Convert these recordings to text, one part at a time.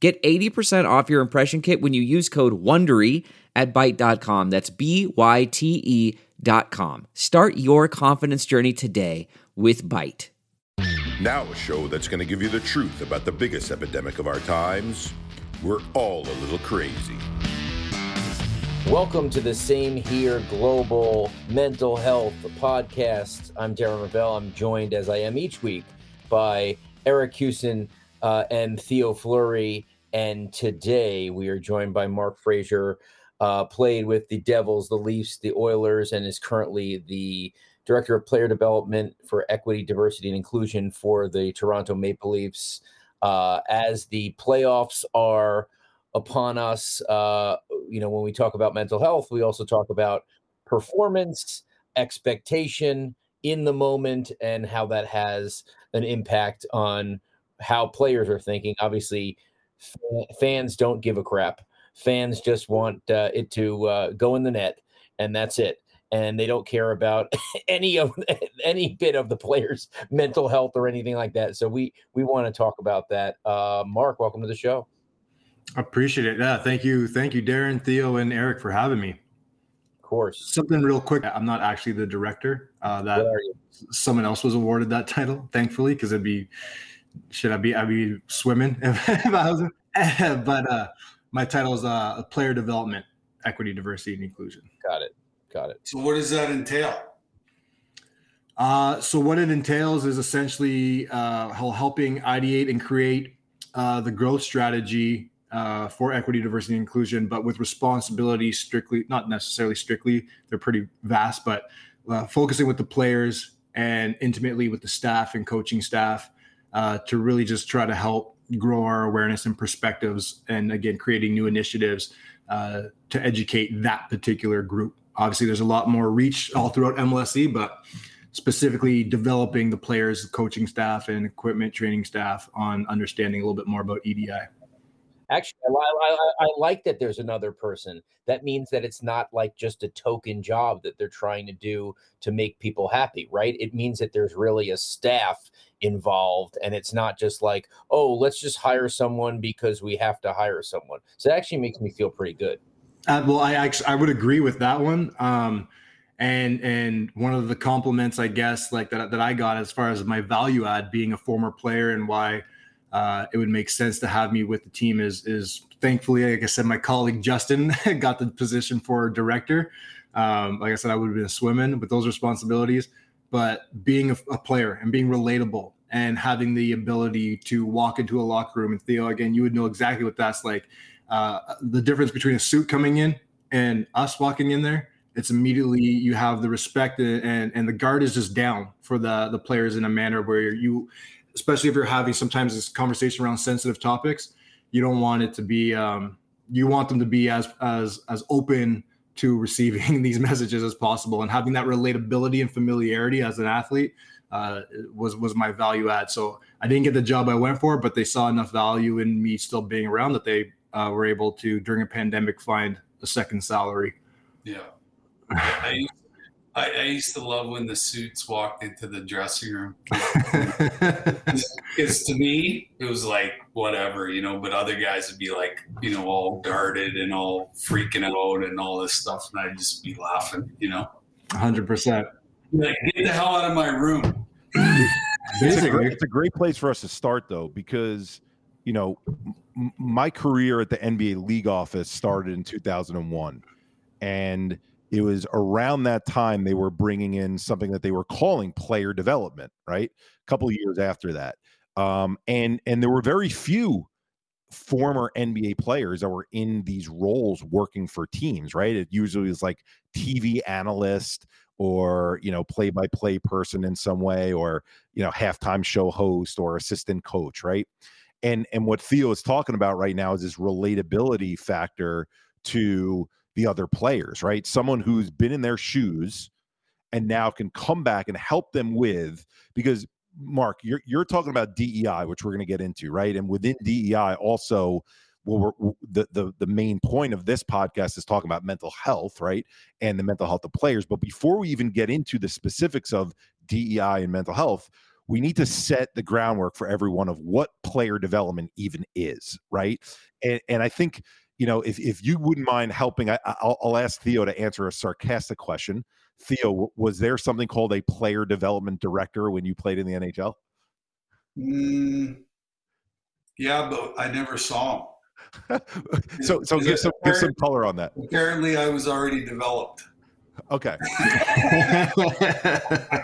Get 80% off your impression kit when you use code WONDERY at Byte.com. That's B-Y-T-E dot com. Start your confidence journey today with Byte. Now a show that's going to give you the truth about the biggest epidemic of our times. We're all a little crazy. Welcome to the Same Here Global Mental Health Podcast. I'm Darren Rovell. I'm joined, as I am each week, by Eric Kussin uh, and Theo Fleury. And today we are joined by Mark Fraser, uh, played with the Devils, the Leafs, the Oilers, and is currently the Director of Player Development for Equity, Diversity, and Inclusion for the Toronto Maple Leafs. Uh, as the playoffs are upon us, uh, you know, when we talk about mental health, we also talk about performance, expectation in the moment, and how that has an impact on how players are thinking. Obviously, f- fans don't give a crap. Fans just want uh, it to uh, go in the net, and that's it. And they don't care about any of any bit of the players' mental health or anything like that. So we we want to talk about that. Uh, Mark, welcome to the show. I Appreciate it. Yeah, thank you, thank you, Darren, Theo, and Eric for having me. Of course. Something real quick. I'm not actually the director. Uh, that someone else was awarded that title, thankfully, because it'd be should I be I'd be swimming if, if I was. but uh, my title is uh, player development, equity, diversity, and inclusion. Got it. Got it. So what does that entail? Uh, so what it entails is essentially uh, helping ideate and create uh, the growth strategy uh, for equity, diversity, and inclusion, but with responsibility strictly, not necessarily strictly, they're pretty vast, but uh, focusing with the players and intimately with the staff and coaching staff uh, to really just try to help grow our awareness and perspectives, and again, creating new initiatives uh, to educate that particular group. Obviously, there's a lot more reach all throughout MLSE, but specifically developing the players, coaching staff, and equipment training staff on understanding a little bit more about EDI. Actually, I, I, I, like that there's another person. That means that it's not like just a token job that they're trying to do to make people happy, right? It means that there's really a staff involved and it's not just like, oh, let's just hire someone because we have to hire someone. So it actually makes me feel pretty good. Uh, well, I actually I would agree with that one. Um, and and one of the compliments, I guess, like that that I got as far as my value add being a former player and why uh, it would make sense to have me with the team is is thankfully, like I said, my colleague Justin got the position for director. Um, like I said, I would have been swimming with those responsibilities, but being a, a, player and being relatable and having the ability to walk into a locker room and Theo, again, you would know exactly what that's like. Uh, the difference between a suit coming in and us walking in there, it's immediately you have the respect and and the guard is just down for the the players in a manner where you especially if you're having sometimes this conversation around sensitive topics, you don't want it to be um, you want them to be as as as open to receiving these messages as possible and having that relatability and familiarity as an athlete uh, was was my value add. So I didn't get the job I went for, but they saw enough value in me still being around that they uh, were able to during a pandemic find a second salary. Yeah, I I, I, used to love when the suits walked into the dressing room. Because to me, it was like whatever, you know. But other guys would be like, you know, all guarded and all freaking out and all this stuff, and I'd just be laughing, you know. Hundred percent. Like, get the hell out of my room. it's, a great, it's a great place for us to start, though, because you know, m- my career at the NBA league office started in 2001, and it was around that time they were bringing in something that they were calling player development right? A couple of years after that. Um, and and there were very few former nba players that were in these roles working for teams right? It usually was like tv analyst or you know play by play person in some way or you know halftime show host or assistant coach right? And and what Theo is talking about right now is this relatability factor to the other players, right? Someone who's been in their shoes and now can come back and help them with because Mark, you're you're talking about DEI, which we're going to get into, right? And within DEI, also, well, we're, the the the main point of this podcast is talking about mental health, right, and the mental health of players. But before we even get into the specifics of DEI and mental health, we need to set the groundwork for everyone of what player development even is, right? And and I think you know if if you wouldn't mind helping, I, I'll, I'll ask Theo to answer a sarcastic question. Theo, was there something called a player development director when you played in the NHL? Mm, yeah, but I never saw him. so, so give some give some color on that. Apparently, I was already developed. Okay. That's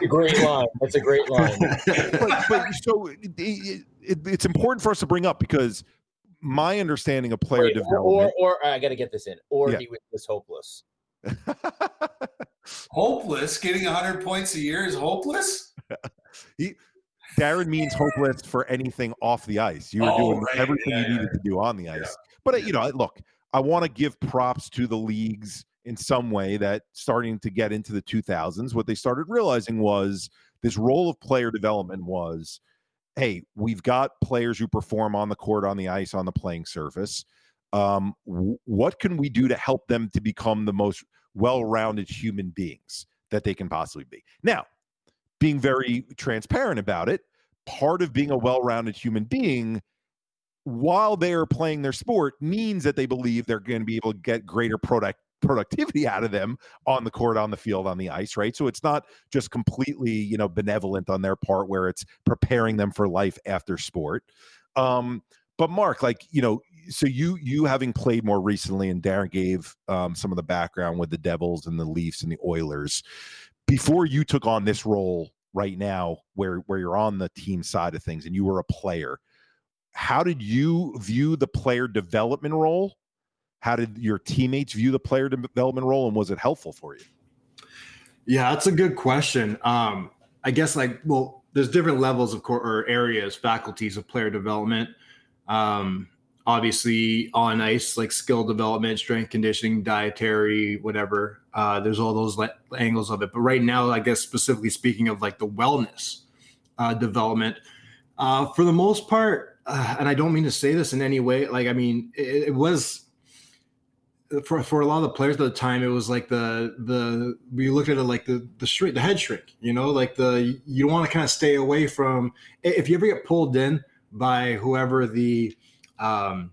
a great line. That's a great line. but, but so it, it, it's important for us to bring up because my understanding of player Wait, development, or, or I got to get this in, or yeah. he was hopeless. hopeless? Getting 100 points a year is hopeless? he, Darren means hopeless for anything off the ice. You were oh, doing right. everything yeah, you needed yeah. to do on the ice. Yeah. But, uh, you know, look, I want to give props to the leagues in some way that starting to get into the 2000s, what they started realizing was this role of player development was hey, we've got players who perform on the court, on the ice, on the playing surface. Um, w- what can we do to help them to become the most well-rounded human beings that they can possibly be. Now, being very transparent about it, part of being a well-rounded human being while they are playing their sport means that they believe they're going to be able to get greater product productivity out of them on the court on the field on the ice right so it's not just completely you know benevolent on their part where it's preparing them for life after sport um but mark like you know so you you having played more recently, and Darren gave um, some of the background with the Devils and the Leafs and the Oilers. Before you took on this role right now, where where you're on the team side of things, and you were a player, how did you view the player development role? How did your teammates view the player development role, and was it helpful for you? Yeah, that's a good question. Um, I guess like well, there's different levels of core or areas, faculties of player development. Um, obviously on ice like skill development strength conditioning dietary whatever uh, there's all those le- angles of it but right now i guess specifically speaking of like the wellness uh, development uh, for the most part uh, and i don't mean to say this in any way like i mean it, it, was for, for a lot of the players at the time it was like the the we looked at it like the the shrink the head shrink you know like the you want to kind of stay away from if you ever get pulled in by whoever the um,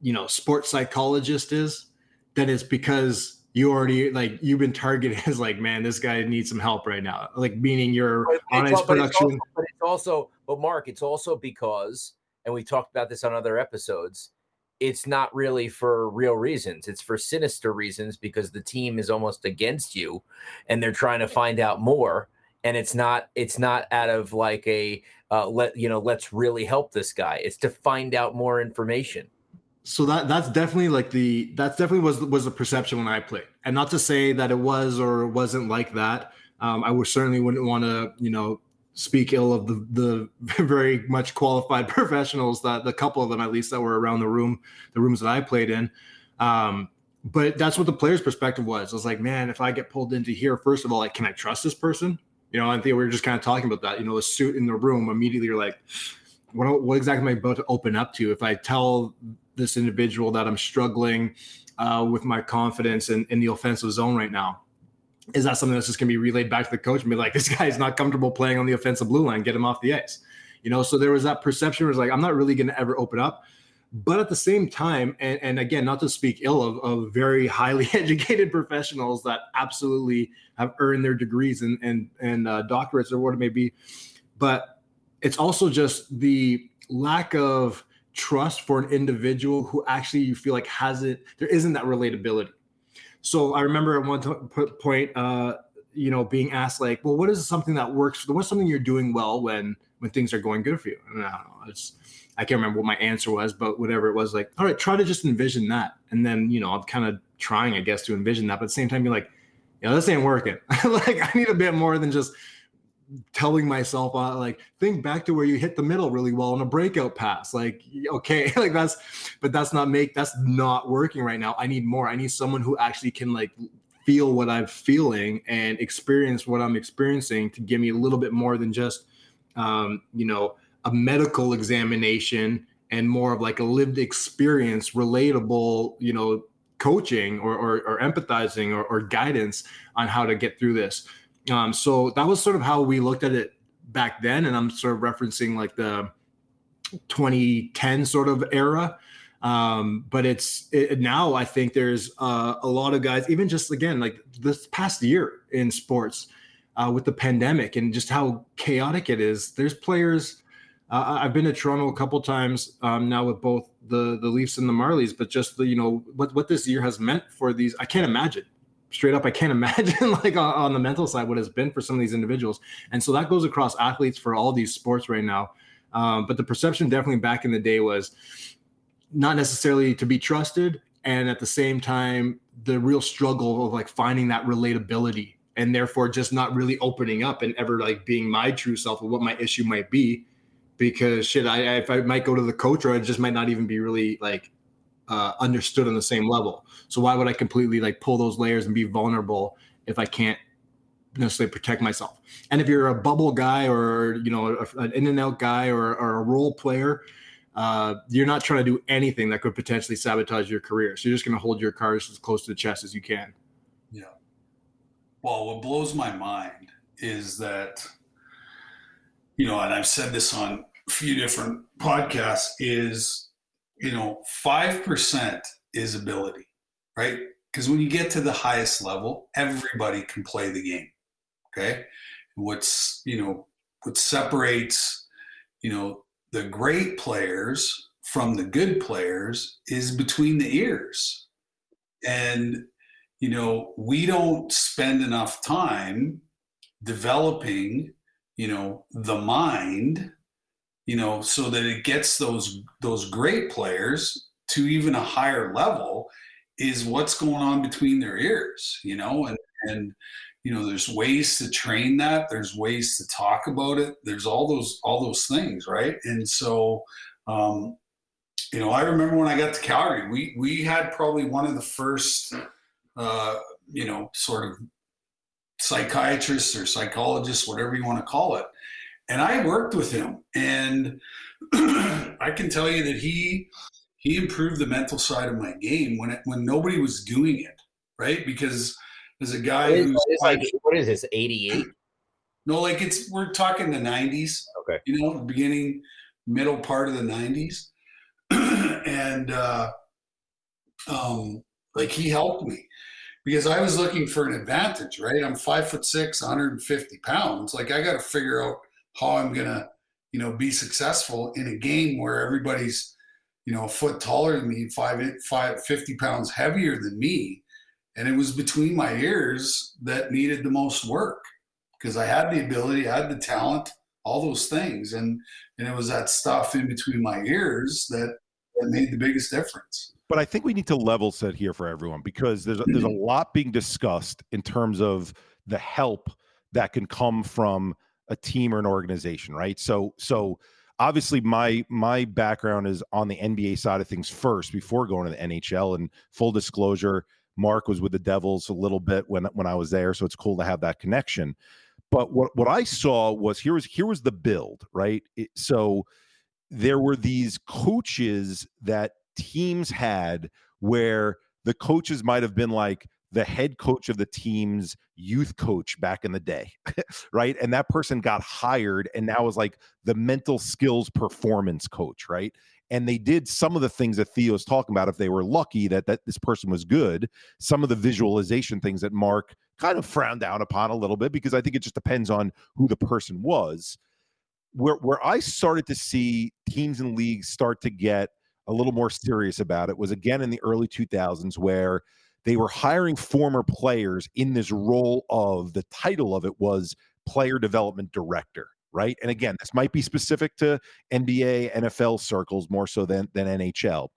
you know, sports psychologist is, then it's because you already like you've been targeted as like, man, this guy needs some help right now. Like meaning your on ice production. It's also, but it's also, but Mark, it's also because, and we talked about this on other episodes. It's not really for real reasons. It's for sinister reasons because the team is almost against you, and they're trying to find out more and it's not it's not out of like a uh, let you know let's really help this guy it's to find out more information so that that's definitely like the that's definitely was was the perception when i played and not to say that it was or wasn't like that um, i would certainly wouldn't want to you know speak ill of the the very much qualified professionals that the couple of them at least that were around the room the rooms that i played in um, but that's what the player's perspective was. I was like, man, if I get pulled into here, first of all, like, can I trust this person? You know, I think we were just kind of talking about that. You know, a suit in the room, immediately you're like, what, what exactly am I about to open up to? If I tell this individual that I'm struggling uh, with my confidence in, in the offensive zone right now, is that something that's just going to be relayed back to the coach and be like, this guy's not comfortable playing on the offensive blue line, get him off the ice? You know, so there was that perception was like, I'm not really going to ever open up. But at the same time, and, and again, not to speak ill of, of very highly educated professionals that absolutely have earned their degrees and and and uh, doctorates or what it may be, but it's also just the lack of trust for an individual who actually you feel like hasn't there isn't that relatability. So I remember at one t- point, uh, you know, being asked like, "Well, what is something that works? What's something you're doing well when when things are going good for you?" And I don't know. It's I can't remember what my answer was, but whatever it was, like, all right, try to just envision that. And then, you know, I'm kind of trying, I guess, to envision that. But at the same time, you're like, you know, this ain't working. like, I need a bit more than just telling myself uh, like think back to where you hit the middle really well on a breakout pass like okay like that's but that's not make that's not working right now. I need more. I need someone who actually can like feel what i'm feeling and experience what i'm experiencing to give me a little bit more than just um, you know a medical examination and more of like a lived experience relatable you know coaching or, or, or empathizing or, or guidance on how to get through this um, so that was sort of how we looked at it back then, and I'm sort of referencing like the 2010 sort of era. Um, but it's it, now I think there's uh, a lot of guys, even just again like this past year in sports uh, with the pandemic and just how chaotic it is. There's players. Uh, I've been to Toronto a couple times um, now with both the the Leafs and the Marlies, but just the you know what what this year has meant for these. I can't imagine straight up i can't imagine like on, on, the mental side what it's been for some of these individuals. And so that goes across athletes for all these sports right now. Um, but the perception definitely back in the day was not necessarily to be trusted and at the same time the real struggle of like finding that relatability and therefore just not really opening up and ever like being my true self of what my issue might be because shit I, if i might go to the coach or i just might not even be really like uh, understood on the same level. So why would I completely like pull those layers and be vulnerable if I can't necessarily protect myself? And if you're a bubble guy or you know a, an in and out guy or, or a role player, uh, you're not trying to do anything that could potentially sabotage your career. So you're just going to hold your cards as close to the chest as you can. Yeah. Well, what blows my mind is that, you know, and I've said this on a few different podcasts, is you know, 5% is ability, right? Because when you get to the highest level, everybody can play the game. Okay. What's, you know, what separates, you know, the great players from the good players is between the ears. And, you know, we don't spend enough time developing, you know, the mind you know, so that it gets those those great players to even a higher level is what's going on between their ears, you know, and and you know, there's ways to train that, there's ways to talk about it, there's all those all those things, right? And so um, you know, I remember when I got to Calgary, we we had probably one of the first uh, you know, sort of psychiatrists or psychologists, whatever you want to call it, and I worked with him, and I can tell you that he he improved the mental side of my game when it, when nobody was doing it, right? Because as a guy what is, who's like, what is this, eighty eight? No, like it's we're talking the nineties. Okay, you know, beginning, middle part of the nineties, and uh, um, like he helped me because I was looking for an advantage, right? I'm five foot six, 150 pounds. Like I got to figure out how I'm gonna, you know, be successful in a game where everybody's, you know, a foot taller than me, five, five, 50 pounds heavier than me. And it was between my ears that needed the most work because I had the ability, I had the talent, all those things. And and it was that stuff in between my ears that, that made the biggest difference. But I think we need to level set here for everyone because there's a, there's a mm-hmm. lot being discussed in terms of the help that can come from a team or an organization, right? So so obviously my my background is on the NBA side of things first before going to the NHL and full disclosure Mark was with the Devils a little bit when when I was there so it's cool to have that connection. But what what I saw was here was here was the build, right? It, so there were these coaches that teams had where the coaches might have been like the head coach of the team's youth coach back in the day, right? And that person got hired and now is like the mental skills performance coach, right? And they did some of the things that Theo's talking about if they were lucky that, that this person was good, some of the visualization things that Mark kind of frowned down upon a little bit because I think it just depends on who the person was. Where where I started to see teams and leagues start to get a little more serious about it was again in the early 2000s where they were hiring former players in this role of the title of it was player development director right? And again this might be specific to nba nfl circles more so than than nhl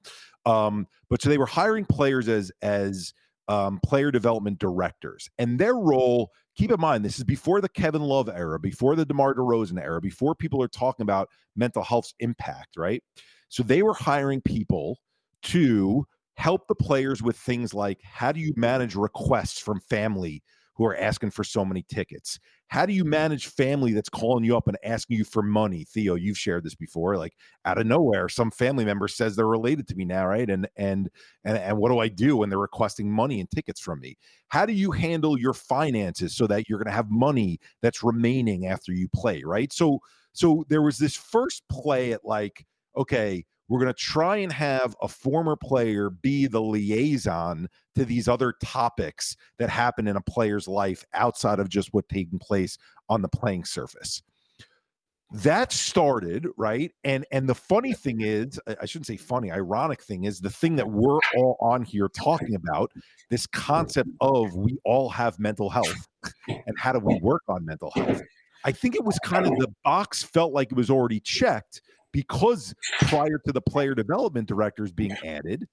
um, but so they were hiring players as as um, player development directors. And their role keep in mind this is before the Kevin Love era, before the DeMar DeRozan era, before people are talking about mental health's impact, right? So they were hiring people to help the players with things like how do you manage requests from family who are asking for so many tickets? How do you manage family that's calling you up and asking you for money? Theo, you've shared this before. Like out of nowhere, some family member says they're related to me now, right? And and and and what do I do when they're requesting money and tickets from me? How do you handle your finances so that you're going to have money that's remaining after you play, right? So so there was this first play at like, okay, we're going to try and have a former player be the liaison to these other topics that happen in a player's life outside of just what taking place on the playing surface. That started right? And and the funny thing is i shouldn't say funny ironic thing is the thing that we're all on here talking about this concept of we all have mental health and how do we work on mental health? I think it was kind of the box felt like it was already checked because prior to the player development directors being added,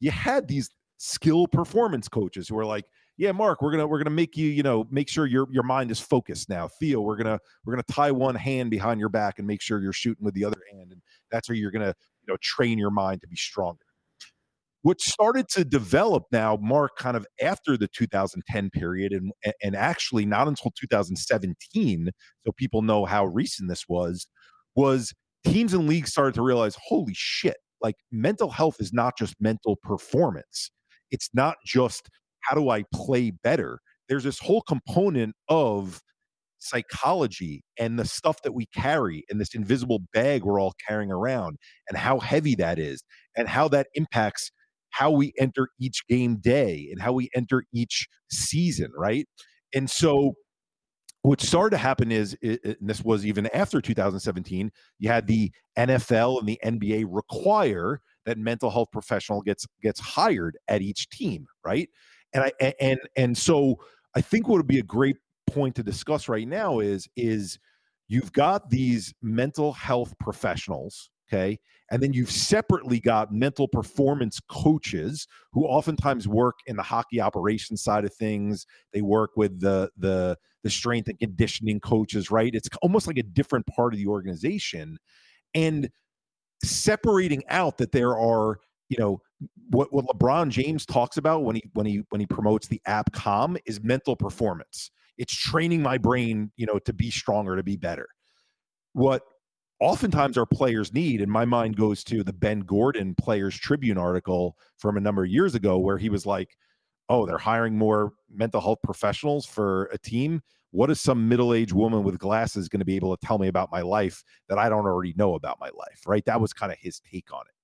you had these skill performance coaches who are like, yeah, Mark, we're gonna we're gonna make you, you know, make sure your your mind is focused now. Theo, we're gonna we're gonna tie one hand behind your back and make sure you're shooting with the other hand, and that's where you're gonna you know train your mind to be stronger. What started to develop now, Mark, kind of after the 2010 period, and and actually not until 2017, so people know how recent this was, was teams and leagues started to realize, holy shit, like mental health is not just mental performance. It's not just how do I play better. There's this whole component of psychology and the stuff that we carry and this invisible bag we're all carrying around and how heavy that is and how that impacts how we enter each game day and how we enter each season, right? And so what started to happen is, and this was even after 2017, you had the NFL and the NBA require that mental health professional gets gets hired at each team, right? And I and and so I think what would be a great point to discuss right now is is you've got these mental health professionals Okay. And then you've separately got mental performance coaches who oftentimes work in the hockey operations side of things. They work with the the the strength and conditioning coaches, right? It's almost like a different part of the organization. And separating out that there are, you know, what, what LeBron James talks about when he when he when he promotes the app Calm is mental performance. It's training my brain, you know, to be stronger, to be better. What oftentimes our players need and my mind goes to the ben gordon players tribune article from a number of years ago where he was like oh they're hiring more mental health professionals for a team? What is some middle-aged woman with glasses going to be able to tell me about my life that i don't already know about my life? Right? That was kind of his take on it.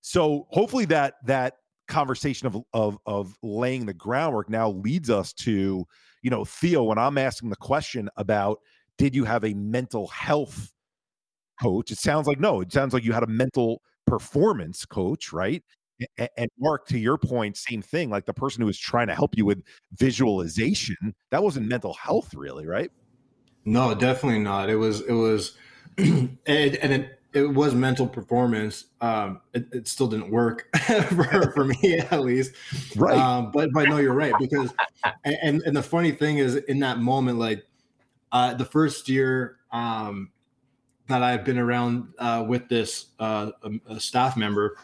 So hopefully that that conversation of of of laying the groundwork now leads us to you know theo when i'm asking the question about did you have a mental health coach. It sounds like no, it sounds like you had a mental performance coach, right? And, Mark, to your point, same thing. Like the person who was trying to help you with visualization, that wasn't mental health, really, right? No, definitely not. It was, it was, and, and it, it was mental performance. Um, it, it still didn't work for, for, me, at least. Right. Um, but, but no, you're right because, and and the funny thing is, in that moment, like uh, the first year, um, that I've been around uh, with this uh, a, staff member,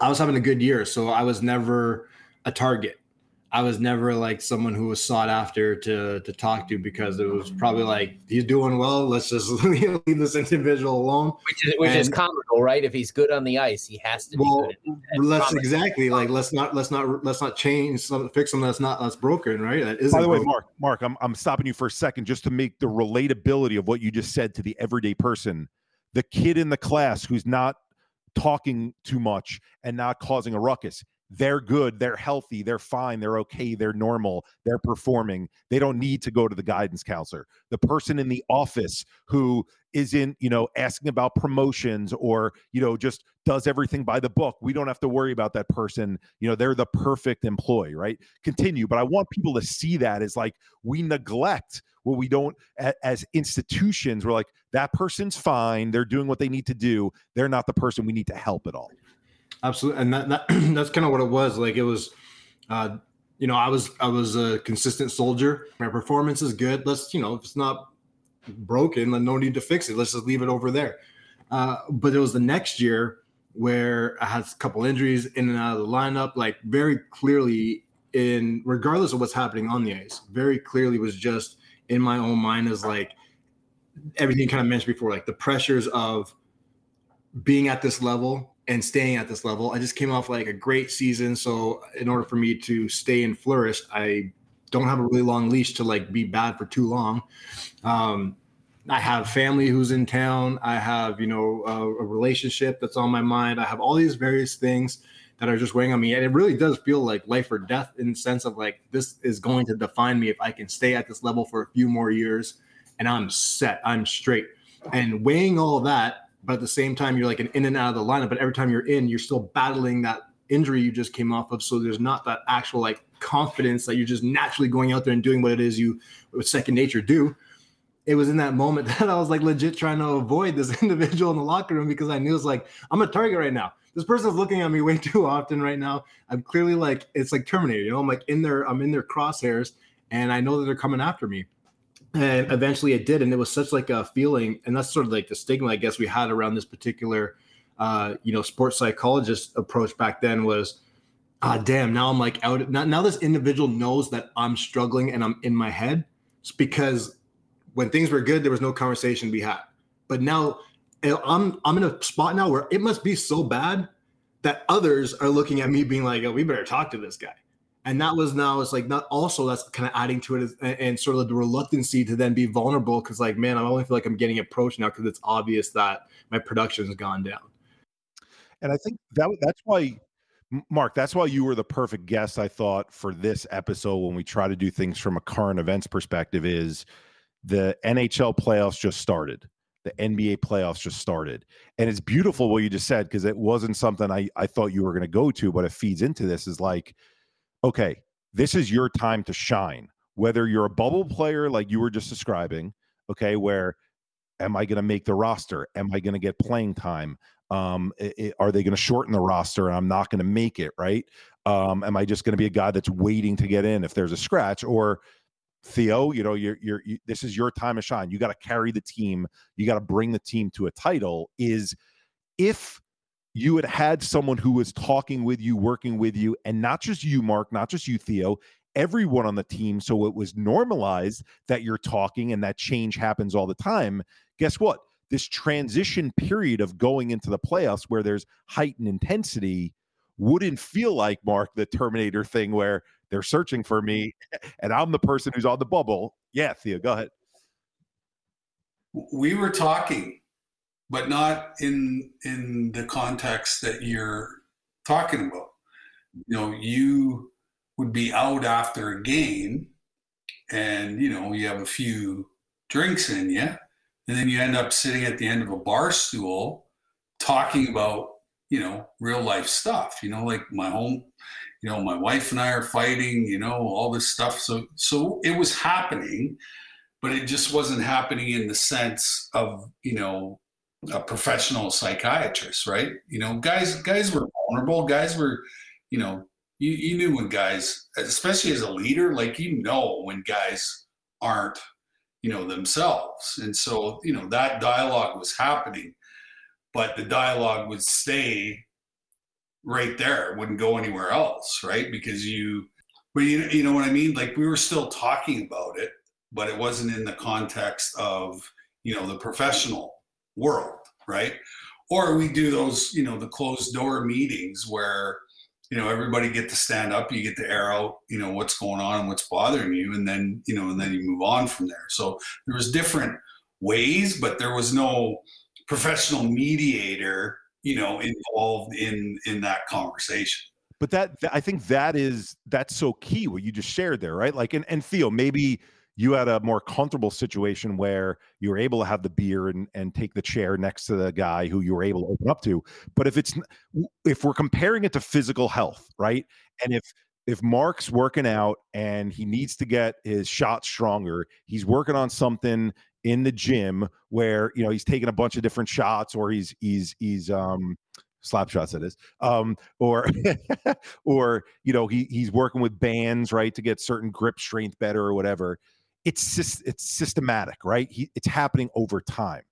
I was having a good year. So I was never a target. I was never like someone who was sought after to to talk to because it was probably like he's doing well. Let's just leave this individual alone. Which is which and, is comical, right? If he's good on the ice, he has to. Well, let's exactly like let's not let's not let's not change something, fix something that's not that's broken, right? That isn't. By the way, Mark, Mark, I'm I'm stopping you for a second just to make the relatability of what you just said to the everyday person, the kid in the class who's not talking too much and not causing a ruckus they're good, they're healthy, they're fine, they're okay, they're normal, they're performing. They don't need to go to the guidance counselor. The person in the office who isn't, you know, asking about promotions or, you know, just does everything by the book. We don't have to worry about that person. You know, they're the perfect employee, right? Continue. But I want people to see that as like we neglect what we don't as institutions. We're like, that person's fine. They're doing what they need to do. They're not the person we need to help at all. Absolutely, and that, that that's kind of what it was. Like it was, uh, you know, I was I was a consistent soldier. My performance is good. Let's, you know, if it's not broken, then no need to fix it. Let's just leave it over there. Uh, but it was the next year where I had a couple injuries in and out of the lineup, like very clearly in regardless of what's happening on the ice, very clearly was just in my own mind as like everything kind of mentioned before, like the pressures of being at this level and staying at this level. I just came off like a great season. So in order for me to stay and flourish, I don't have a really long leash to like be bad for too long. Um, I have family who's in town. I have, you know, a, a, relationship that's on my mind. I have all these various things that are just weighing on me. And it really does feel like life or death in the sense of like, this is going to define me if I can stay at this level for a few more years and I'm set, I'm straight. And weighing all that, but at the same time, you're like an in and out of the lineup. But every time you're in, you're still battling that injury you just came off of. So there's not that actual like confidence that you're just naturally going out there and doing what it is you with second nature do it was in that moment that I was like legit trying to avoid this individual in the locker room because I knew it's like I'm a target right now. This person's looking at me way too often right now. I'm clearly like it's like Terminator, you know. I'm like in their I'm in their crosshairs, and I know that they're coming after me. And eventually it did, and it was such like a feeling, and that's sort of like the stigma I guess we had around this particular, uh, you know, sports psychologist approach back then was, ah, damn. Now I'm like out. Now, now this individual knows that I'm struggling and I'm in my head. It's because when things were good, there was no conversation to be had. But now eh, I'm I'm in a spot now where it must be so bad that others are looking at me being like, oh, we better talk to this guy. And that was now it's like not also that's kind of adding to it and, and sort of the reluctancy to then be vulnerable because like man, I only feel like I'm getting approached now because it's obvious that my production has gone down. And I think that that's why Mark, that's why you were the perfect guest, I thought, for this episode when we try to do things from a current events perspective is the NHL playoffs just started. The NBA playoffs just started. And it's beautiful what you just said because it wasn't something I, I thought you were going to go to, but it feeds into this is like, okay, this is your time to shine. Whether you're a bubble player like you were just describing, okay, where am I going to make the roster? Am I going to get playing time? Um, it, are they going to shorten the roster and I'm not going to make it, right? Um, am I just going to be a guy that's waiting to get in if there's a scratch? Or Theo, you know, you're, you're, you, this is your time to shine. You got to carry the team. You got to bring the team to a title. Is if you had had someone who was talking with you, working with you, and not just you, Mark, not just you, Theo, everyone on the team. So it was normalized that you're talking and that change happens all the time. Guess what? This transition period of going into the playoffs where there's heightened intensity wouldn't feel like Mark the Terminator thing where they're searching for me, and I'm the person who's on the bubble. Yeah, Theo, go ahead. We were talking, but not in in the context that you're talking about. You know, you would be out after a game, and you know you have a few drinks in you, and then you end up sitting at the end of a bar stool talking about you know real life stuff. You know, like my home you know my wife and i are fighting you know all this stuff so so it was happening but it just wasn't happening in the sense of you know a professional psychiatrist right you know guys guys were vulnerable guys were you know you, you knew when guys especially as a leader like you know when guys aren't you know themselves and so you know that dialogue was happening but the dialogue would stay right there. Wouldn't go anywhere else, right? Because you, but you, you know what I mean? Like we were still talking about it, but it wasn't in the context of, you know, the professional world, right? Or we do those, you know, the closed door meetings where, you know, everybody get to stand up, you get to air out, you know, what's going on and what's bothering you. And then, you know, and then you move on from there. So there was different ways, but there was no professional mediator you know involved in in that conversation but that i think that is that's so key what you just shared there right like and, and theo maybe you had a more comfortable situation where you were able to have the beer and, and take the chair next to the guy who you were able to open up to. But if it's if we're comparing it to physical health right and if if Mark's working out and he needs to get his shot stronger, he's working on something in the gym where you know he's taking a bunch of different shots or he's he's he's um slap shots that is um or or you know he he's working with bands right to get certain grip strength better or whatever it's it's systematic right? He, it's happening over time.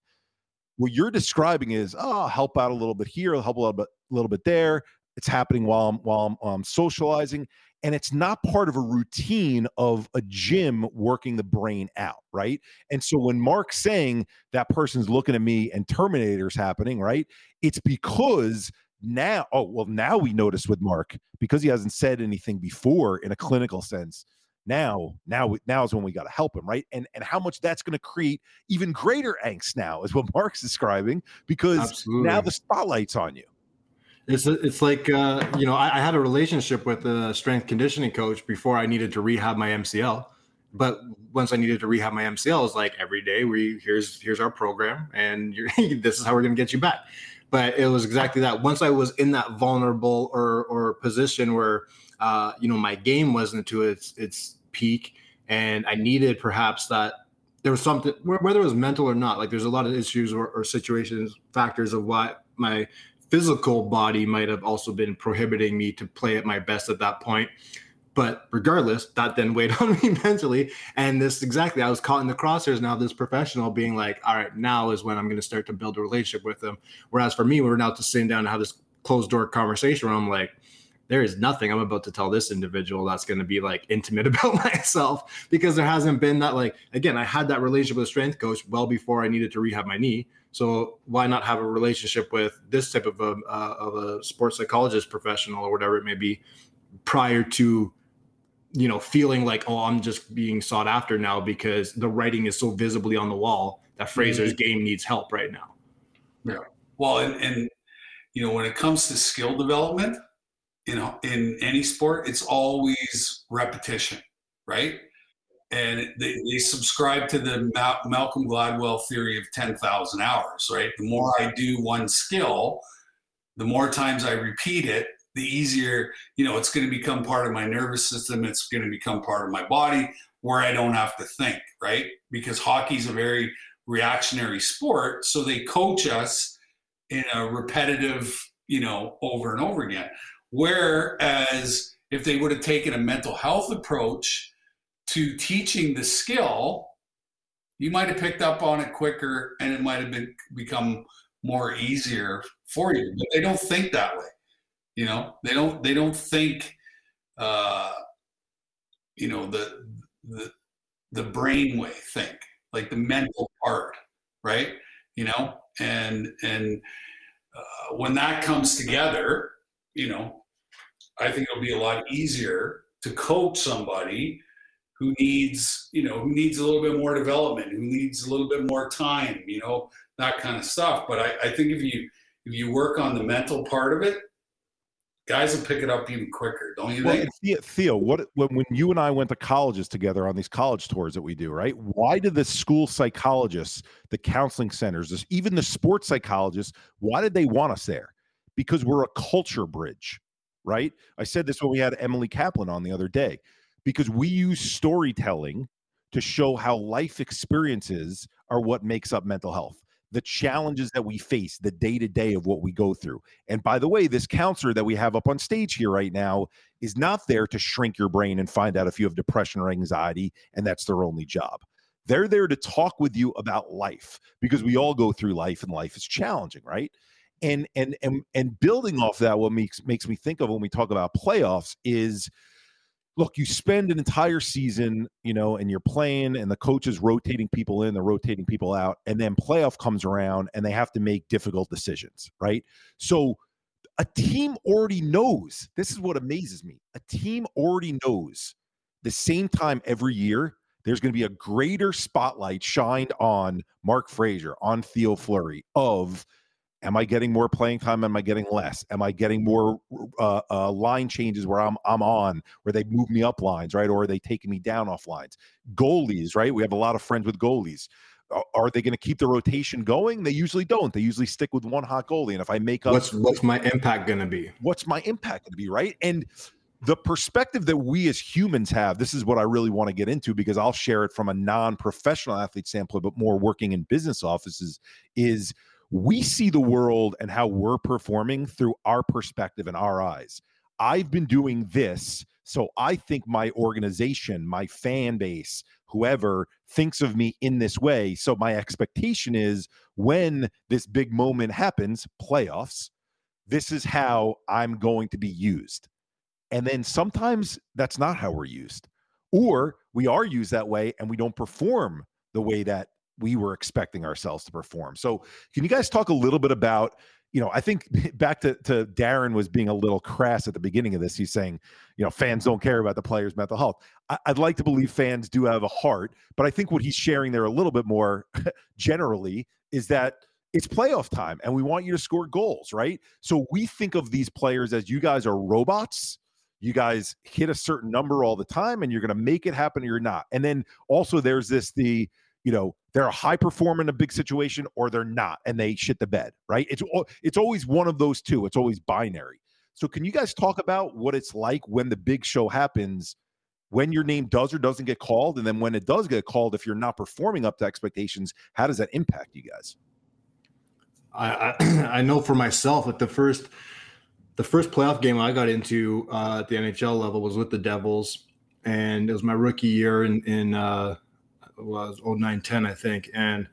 What you're describing is oh I'll help out a little bit here I'll help a little bit a little bit there. It's happening while I'm, while I'm socializing and it's not part of a routine of a gym working the brain out right? And so when mark's saying that person's looking at me and terminator's happening right it's because now oh well now we notice with mark because he hasn't said anything before in a clinical sense now now now is when we got to help him right and and how much that's going to create even greater angst now is what mark's describing because Absolutely. now the spotlight's on you it's it's like uh, you know I, I, had a relationship with a strength conditioning coach before I needed to rehab my MCL, but once I needed to rehab my MCL, it was like every day we here's here's our program and this is how we're gonna get you back. But it was exactly that. Once I was in that vulnerable or or position where uh, you know my game wasn't to its its peak, and I needed perhaps that there was something whether it was mental or not. Like there's a lot of issues or, or situations factors of why my physical body might have also been prohibiting me to play at my best at that point. But regardless, that then weighed on me mentally. And this exactly, I was caught in the crosshairs now, this professional being like, all right, now is when I'm going to start to build a relationship with them. Whereas for me, we're now just sitting down and have this closed door conversation where I'm like, there is nothing I'm about to tell this individual that's going to be like intimate about myself because there hasn't been that like again I had that relationship with a strength coach well before I needed to rehab my knee so why not have a relationship with this type of a uh, of a sports psychologist professional or whatever it may be prior to you know feeling like oh I'm just being sought after now because the writing is so visibly on the wall that Fraser's mm-hmm. game needs help right now. Yeah. Well, and, and you know when it comes to skill development, you know in any sport, it's always repetition, right? and they, they subscribe to the Ma- Malcolm Gladwell theory of 10,000 hours, right? The more I do one skill, the more times I repeat it, the easier, you know, it's going to become part of my nervous system. It's going to become part of my body where I don't have to think, right? Because hockey's a very reactionary sport. So they coach us in a repetitive, you know, over and over again. Whereas if they would have taken a mental health approach, to teaching the skill, you might have picked up on it quicker and it might have been become more easier for you. But they don't think that way. You know, they don't they don't think uh you know the the the brain way think, like the mental part, right? You know, and and uh, when that comes together, you know, I think it'll be a lot easier to coach somebody who needs you know who needs a little bit more development who needs a little bit more time you know that kind of stuff. But i, I think if you if you work on the mental part of it guys will pick it up even quicker don't you think? well, theo what when, when you and i went to colleges together on these college tours that we do right why did the school psychologists the counseling centers this, even the sports psychologists why did they want us there because we're a culture bridge right? I said this when we had emily kaplan on the other day because we use storytelling to show how life experiences are what makes up mental health the challenges that we face the day to day of what we go through. And by the way this counselor that we have up on stage here right now is not there to shrink your brain and find out if you have depression or anxiety and that's their only job. They're there to talk with you about life because we all go through life and life is challenging right and and and and building off that what makes makes me think of when we talk about playoffs is look, you spend an entire season, you know, and you're playing, and the coach is rotating people in, they're rotating people out, and then playoff comes around and they have to make difficult decisions, right? So a team already knows. This is what amazes me. A team already knows the same time every year. There's going to be a greater spotlight shined on Mark Fraser, on Theo Fleury of Am I getting more playing time? Am I getting less? Am I getting more uh, uh, line changes where I'm I'm on, where they move me up lines, right, or are they taking me down off lines? Goalies, right? We have a lot of friends with goalies. Are they going to keep the rotation going? They usually don't. They usually stick with one hot goalie. And if I make up, what's what's my impact going to be? What's my impact going to be? Right? And the perspective that we as humans have this is what i really want to get into because i'll share it from a non-professional athlete standpoint but more working in business offices is we see the world and how we're performing through our perspective and our eyes. I've been doing this, so I think my organization, my fan base, whoever thinks of me in this way. So my expectation is when this big moment happens, playoffs, this is how I'm going to be used. And then sometimes that's not how we're used. Or we are used that way and we don't perform the way that we were expecting ourselves to perform. So, can you guys talk a little bit about, you know, I think back to, to Darren was being a little crass at the beginning of this. He's saying, you know, fans don't care about the players' mental health. I, would like to believe fans do have a heart, but I think what he's sharing there a little bit more generally is that it's playoff time and we want you to score goals, right? So we think of these players as you guys are robots you guys hit a certain number all the time and you're going to make it happen or you're not. And then also there's this the you know they're a high performer in a big situation or they're not and they shit the bed, right? It's it's always one of those two. It's always binary. So can you guys talk about what it's like when the big show happens? When your name does or doesn't get called, and then when it does get called, if you're not performing up to expectations, how does that impact you guys? I, I, I know for myself at the first the first playoff game I got into uh, at the NHL level was with the Devils, and it was my rookie year in in uh, was 09 10, I think, and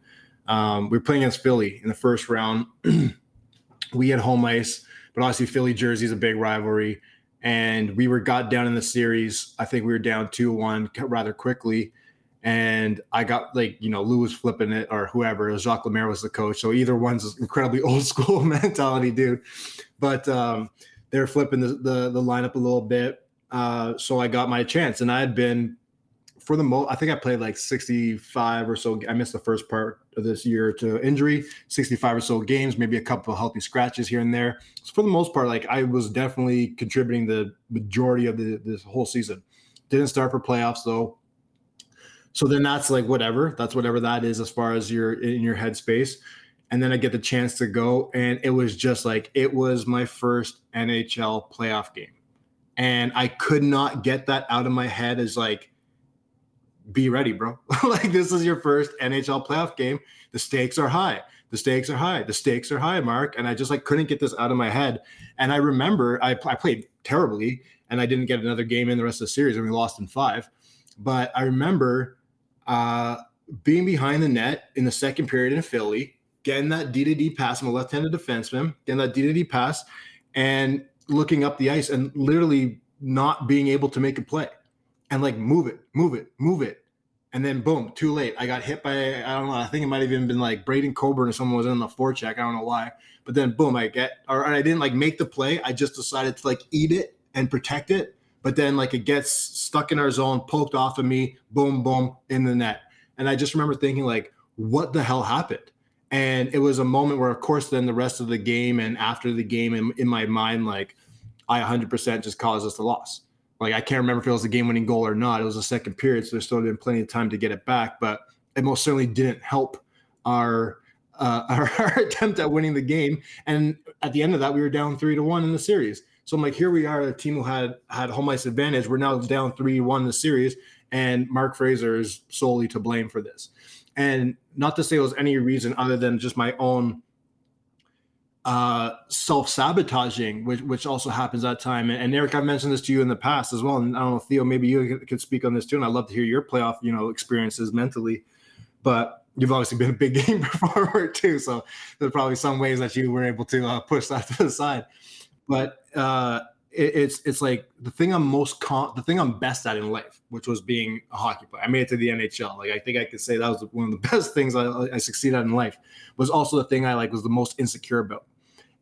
um, we were playing against Philly in the first round. we had home ice, but obviously Philly jersey is a big rivalry, and we were got down in the series. I think we were down two one rather quickly. And I got like, you know, Lou was flipping it or whoever. Jacques Lemaire was the coach. So either one's incredibly old school mentality, dude but um, they're flipping the, the, the lineup a little bit. Uh, so I got my chance, and I had been for the most. I think I played like 65 or so. I missed the first part of this year to injury, 65 or so games, maybe a couple of healthy scratches here and there. So for the most part, like I was definitely contributing the majority of the this whole season. Didn't start for playoffs though. So then that's like whatever. That's whatever that is as far as you're in your headspace and then I get the chance to go, and it was just like it was my first NHL playoff game, and I could not get that out of my head as like, be ready, bro. like this is your first NHL playoff game. The stakes are high. The stakes are high. The stakes are high, Mark. And I just like couldn't get this out of my head. And I remember I, I played terribly, and I didn't get another game in the rest of the series, and we lost in five. But I remember uh, being behind the net in the second period in Philly getting that D to D pass. I'm a left-handed defenseman, getting that D to D pass, and looking up the ice and literally not being able to make a play, and like move it, move it, move it, and then boom, too late. I got hit by I don't know. I think it might have even been like Braden Coburn or someone was in the forecheck. I don't know why, but then boom, I get or I didn't like make the play. I just decided to like eat it and protect it. But then like it gets stuck in our zone, poked off of me, boom, boom, in the net. And I just remember thinking like, what the hell happened? And it was a moment where, of course, then the rest of the game and after the game, in, in my mind, like I 100% just caused us the loss. Like I can't remember if it was a game-winning goal or not. It was a second period, so there's still been plenty of time to get it back. But it most certainly didn't help our uh, our, our, attempt at winning the game. And at the end of that, we were down three to one in the series. So I'm like, here we are, a team who had had home ice advantage. We're now down three one in the series, and Mark Fraser is solely to blame for this. And not to say it was any reason other than just my own uh, self sabotaging, which which also happens at time. And, and, Eric, I've mentioned this to you in the past as well. And I don't know, Theo, maybe you could speak on this too. And I'd love to hear your playoff, you know, experiences mentally. But you've obviously been a big game performer too, so there's probably some ways that you were able to uh, push that to the side. But uh, it, it's it's like the thing I'm most con- the thing I'm best at in life, which was being a hockey player. I made it to the NHL. Like I think I could say that was one of the best things I, I succeeded in life. Was also the thing I like was the most insecure about.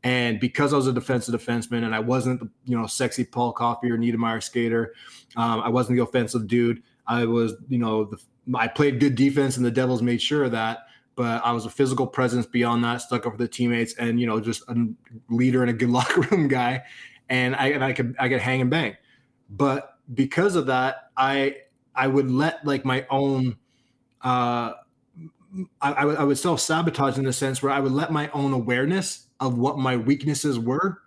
And because I was a defensive defenseman and I wasn't you know sexy Paul Coffey or Niedermayer skater, um, I wasn't the offensive dude. I was you know the, I played good defense and the Devils made sure of that. But I was a physical presence beyond that, stuck up for the teammates, and you know just a leader and a good locker room guy and I and I could I could hang and bang. But because of that, I I would let like my own uh I, I would, I would self sabotage in the sense where I would let my own awareness of what my weaknesses were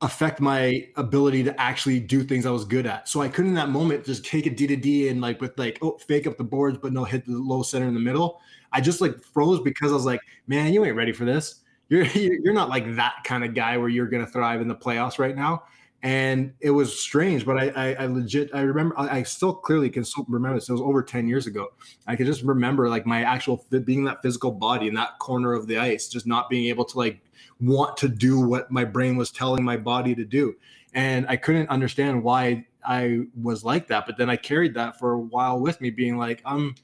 affect my ability to actually do things I was good at. So I couldn't in that moment just take a D to D and like with like oh fake up the boards but no hit the low center in the middle. I just like froze because I was like, man, you ain't ready for this. You're you're not like that kind of guy where you're gonna thrive in the playoffs right now. And it was strange, but I I, I legit I remember I, still clearly can still remember this. It was over ten years ago. I could just remember like my actual being that physical body in that corner of the ice, just not being able to like want to do what my brain was telling my body to do. And I couldn't understand why I was like that. But then I carried that for a while with me, being like, I'm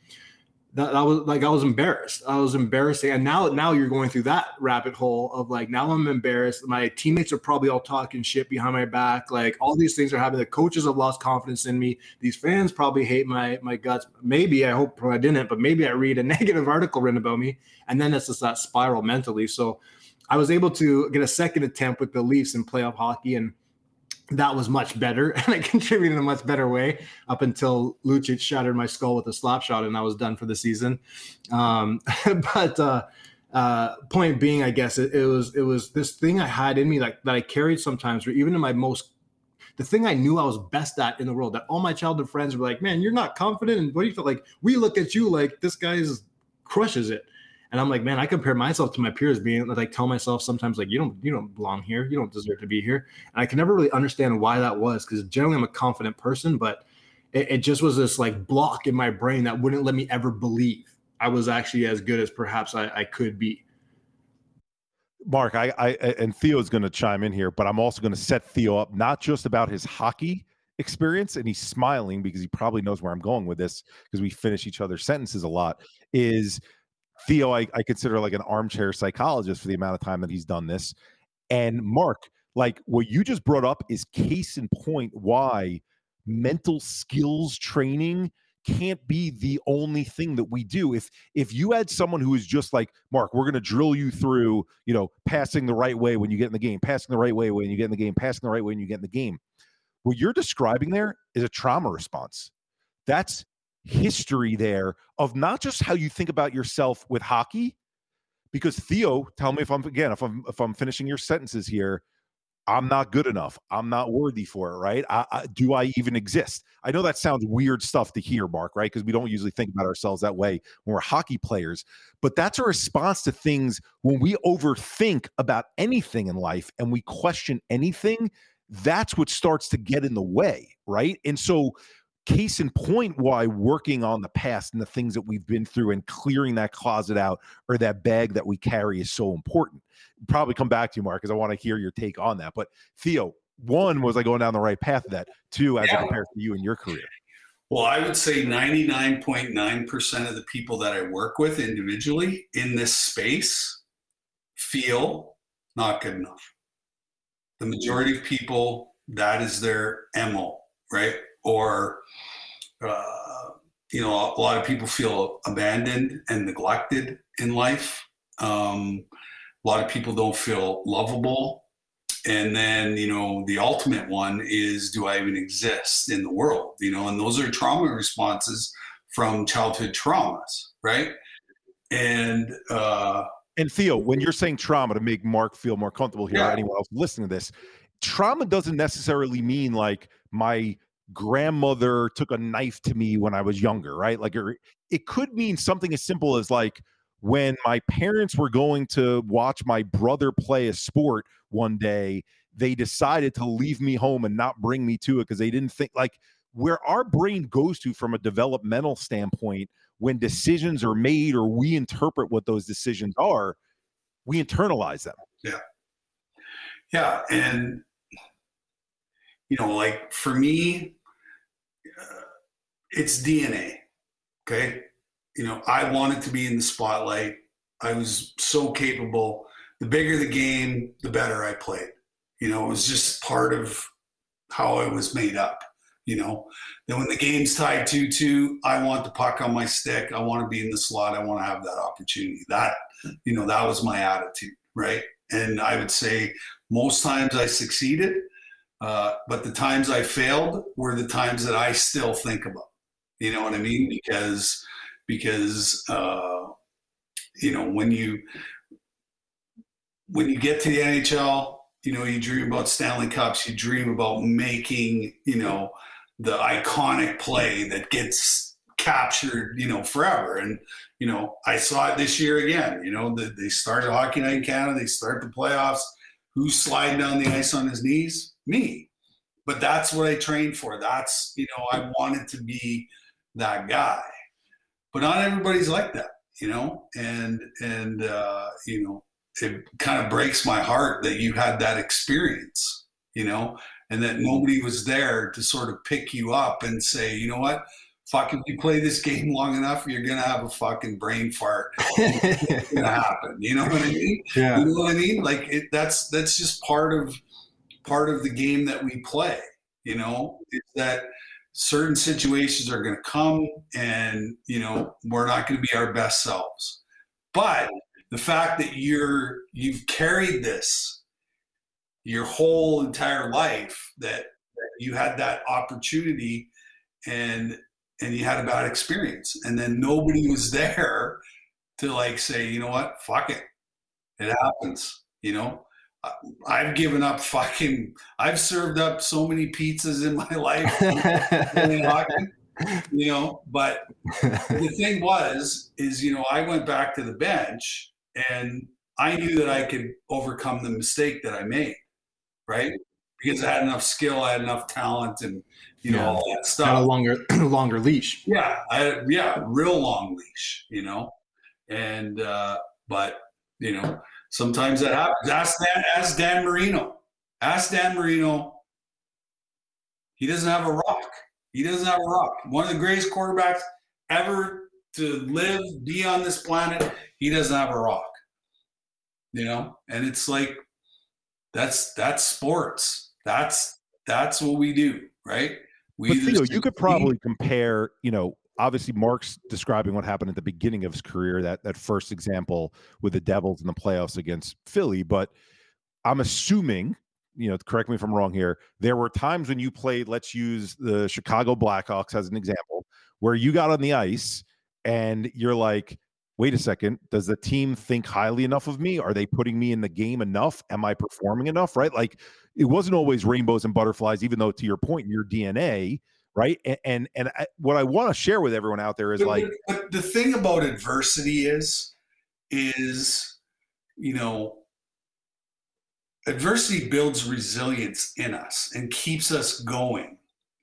that, that was like I was embarrassed. I was embarrassing. And now now you're going through that rabbit hole of like now I'm embarrassed. My teammates are probably all talking shit behind my back. Like all these things are happening. The coaches have lost confidence in me. These fans probably hate my my guts. Maybe I hope I didn't, but maybe I read a negative article written about me. And then it's just that spiral mentally. So I was able to get a second attempt with the Leafs in playoff hockey, and that was much better. And I contributed in a much better way up until Lucic shattered my skull with a slap shot, and I was done for the season. Um, but uh, uh, point being, I guess it, it, was it was this thing I had in me like that I carried sometimes, or even in my most the thing I knew I was best at in the world. That all my childhood friends were like, "Man, you're not confident," and what do you feel like? We look at you like this guy's crushes it. And I'm like, man, I compare myself to my peers, being like, tell myself sometimes like, you don't, you don't belong here, you don't deserve to be here. And I can never really understand why that was, because generally I'm a confident person, but it, it just was this like block in my brain that wouldn't let me ever believe I was actually as good as perhaps I, I could be. Mark, I, I and Theo's going to chime in here, but I'm also going to set Theo up not just about his hockey experience, and he's smiling because he probably knows where I'm going with this because we finish each other's sentences a lot. Is Theo, I, I consider like an armchair psychologist for the amount of time that he's done this. And Mark, like what you just brought up is case in point why mental skills training can't be the only thing that we do if if you had someone who is just like mark we're going to drill you through you know passing the right way when you get in the game passing the right way when you get in the game passing the right way when you get in the game what you're describing there is a trauma response that's history there of not just how you think about yourself with hockey because Theo, tell me if I'm again if I'm if I'm finishing your sentences here, I'm not good enough. I'm not worthy for it, right? I, I, do I even exist? I know that sounds weird stuff to hear, Mark, right? Because we don't usually think about ourselves that way when we're hockey players. But that's a response to things when we overthink about anything in life and we question anything. That's what starts to get in the way, right? And so case in point why working on the past and the things that we've been through and clearing that closet out or that bag that we carry is so important. Probably come back to you, Mark, because I want to hear your take on that. But Theo, one, was I going down the right path of that? Two, as yeah. it compares to you and your career. Well, I would say 99.9% of the people that I work with individually in this space feel not good enough. The majority of people, that is their MO, right? Or uh, you know a lot of people feel abandoned and neglected in life. Um, a lot of people don't feel lovable. And then you know the ultimate one is do i even exist in the world? You know and those are trauma responses from childhood traumas right? And uh and Theo, when you're saying trauma to make Mark feel more comfortable here, yeah. or anyone else listening to this, trauma doesn't necessarily mean like my grandmother took a knife to me when I was younger, right? Like er, it could mean something as simple as like when my parents were going to watch my brother play a sport one day, they decided to leave me home and not bring me to it because they didn't think like where our brain goes to from a developmental standpoint when decisions are made or we interpret what those decisions are, we internalize them. Yeah. Yeah. And you know, like for me, uh, it's DNA. Okay. You know, I wanted to be in the spotlight. I was so capable. The bigger the game, the better I played. You know, it was just part of how I was made up. You know, then when the game's tied 2 2, I want the puck on my stick. I want to be in the slot. I want to have that opportunity. That, you know, that was my attitude. Right. And I would say most times I succeeded uh, but the times I failed were the times that I still think about. You know what I mean? Because because uh, you know when you when you get to the NHL you know, you dream about Stanley Cups, you dream about making, you know, the iconic play that gets captured, you know, forever. And, you know, I saw it this year again. You know, the, they started Hockey Night in Canada, they start the playoffs. Who's sliding down the ice on his knees? Me. But that's what I trained for. That's, you know, I wanted to be that guy. But not everybody's like that, you know, and, and, uh, you know, it kind of breaks my heart that you had that experience, you know, and that nobody was there to sort of pick you up and say, you know what, fuck, if you play this game long enough, you're gonna have a fucking brain fart. it's gonna happen. You know what I mean? Yeah. You know what I mean? Like it, that's that's just part of part of the game that we play. You know, is that certain situations are going to come, and you know we're not going to be our best selves. But the fact that you're you've carried this your whole entire life that, that you had that opportunity and and you had a bad experience. And then nobody was there to like say you know what? Fuck it. It happens you know? I've given up fucking i've served up so many pizzas in my life you know? But the thing was is you know i went back to the bench and i knew that i could overcome the mistake that i made right because i had enough skill i had enough talent and you know, Yeah. all that stuff. Got a longer longer leash. Yeah, I, yeah, real long leash, you know, and uh, but you know, sometimes that happens. Ask Dan, ask Dan Marino. Ask Dan Marino. He doesn't have a rock. He doesn't have a rock. One of the greatest quarterbacks ever to live, be on this planet. He doesn't have a rock. You know, and it's like that's that's sports. That's that's what we do, right? We But Theo, you could probably compare, you know, obviously Mark's describing what happened at the beginning of his career, that that first example with the Devils in the playoffs against Philly. But I'm assuming, you know, correct me if I'm wrong here, there were times when you played, let's use the Chicago Blackhawks as an example, where you got on the ice and you're like, wait a second, does the team think highly enough of me? Are they putting me in the game enough? Am I performing enough? Right? Like it wasn't always rainbows and butterflies, even though to your point, in your DNA, right? And and, and I, what I want to share with everyone out there is But- like, but the thing about adversity is, is you know, adversity builds resilience in us and keeps us going.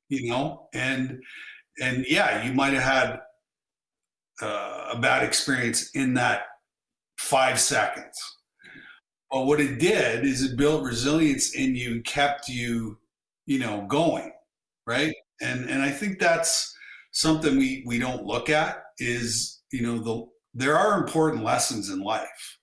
You know, and and yeah, you might have had uh, a bad experience in that five seconds. But what it did is it built resilience in you and kept you, you know, going, right? And and I think that's something we we don't look at is you know the there are important lessons in life,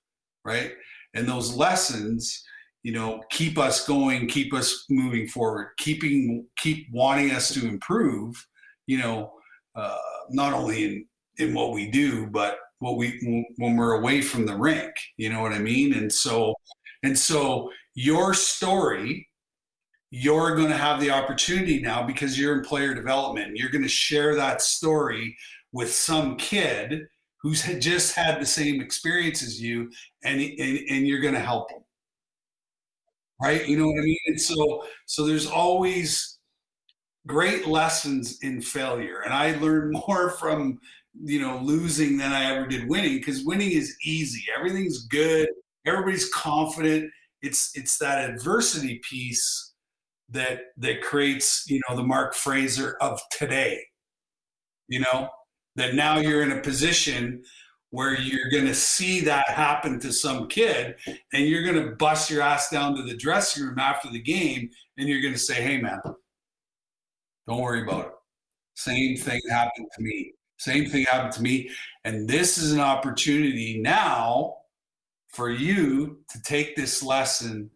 right? And those lessons, you know, keep us going, keep us moving forward, keeping keep wanting us to improve, you know, uh, not only in in what we do, but what we when we're away from the rink. You know what I mean? And so and so your story you're going to have the opportunity now because you're in player development. You're going to share that story with some kid who's just had the same experience as you, and and, and you're going to help them. Right? You know what I mean? And so so there's always great lessons in failure, and I learned more from you know losing than I ever did winning because winning is easy. Everything's good. Everybody's confident. It's it's that adversity piece that that creates you know the mark fraser of today you know that now you're in a position where you're going to see that happen to some kid and you're going to bust your ass down to the dressing room after the game and you're going to say hey man don't worry about it same thing happened to me same thing happened to me and this is an opportunity now for you to take this lesson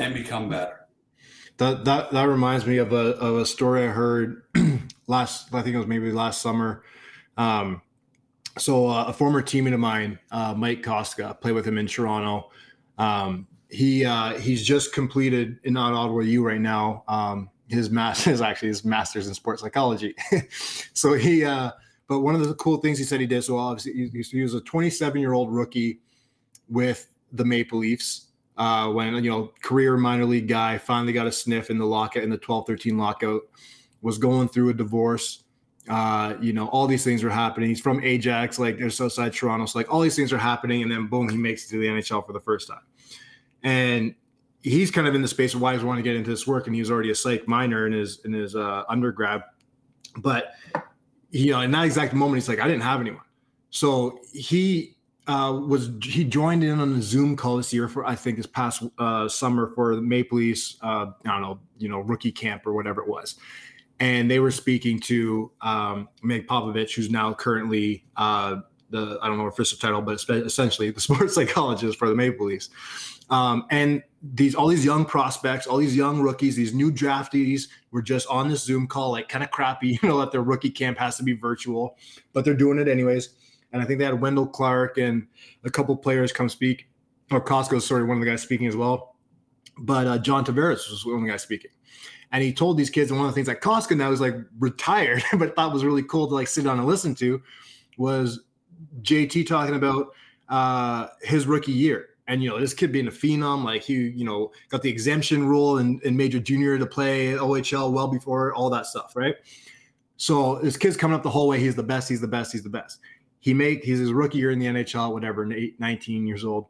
and become better That that that reminds me of a of a story I heard last. I think it was maybe last summer. Um, so uh, a former teammate of mine, uh, Mike Kostka, played with him in Toronto. Um, he uh, he's just completed in not Ottawa U right now. Um, his master's actually his master's in sports psychology. so he, uh, but one of the cool things he said he did. So obviously he, he was a 27 year old rookie with the Maple Leafs uh, when you know career minor league guy finally got a sniff in the lockout in the 12-13 lockout, was going through a divorce. Uh, you know, all these things are happening. He's from Ajax, like there's outside Toronto. So like all these things are happening, and then boom, he makes it to the NHL for the first time. And he's kind of in the space of why he's wanting to get into this work, and he was already a psych minor in his in his uh, undergrad. But you know, in that exact moment, he's like, I didn't have anyone. So he uh, was he joined in on a Zoom call this year for I think this past uh, summer for the Maple Leafs. Uh, I don't know, you know, rookie camp or whatever it was, and they were speaking to um, Meg Popovich, who's now currently uh, the I don't know official title, but essentially the sports psychologist for the Maple Leafs. Um, and these all these young prospects, all these young rookies, these new draftees were just on this Zoom call, like kind of crappy, you know, that their rookie camp has to be virtual, but they're doing it anyways and I think they had Wendell Clark and a couple players come speak. Or Kostka, sorry, one of the guys speaking as well. But uh, John Tavares was the guys speaking, and he told these kids. And one of the things that Kostka now is like retired, but thought was really cool to like sit down and listen to, was JT talking about uh, his rookie year. And you know, this kid being a phenom, like he, you know, got the exemption rule in, in major junior to play OHL well before all that stuff, right? So this kid's coming up the whole way. He's the best. He's the best. He's the best he make he's his rookie year in the NHL, whatever, 19 years old,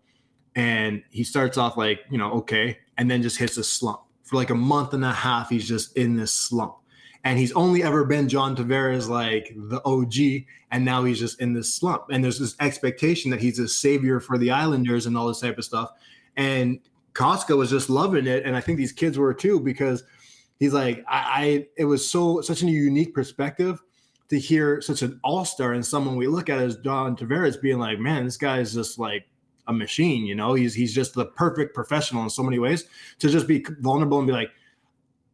and he starts off like you know okay, and then just hits a slump for like a month and a half. He's just in this slump, and he's only ever been John Tavares like the OG, and now he's just in this slump. And there's this expectation that he's a savior for the Islanders and all this type of stuff, and Kostka was just loving it, and I think these kids were too because he's like I, I it was so such a unique perspective to hear such an all star and someone we look at as John Tavares being like, man, this guy is just like a machine. You know, he's he's just the perfect professional in so many ways. To just be vulnerable and be like,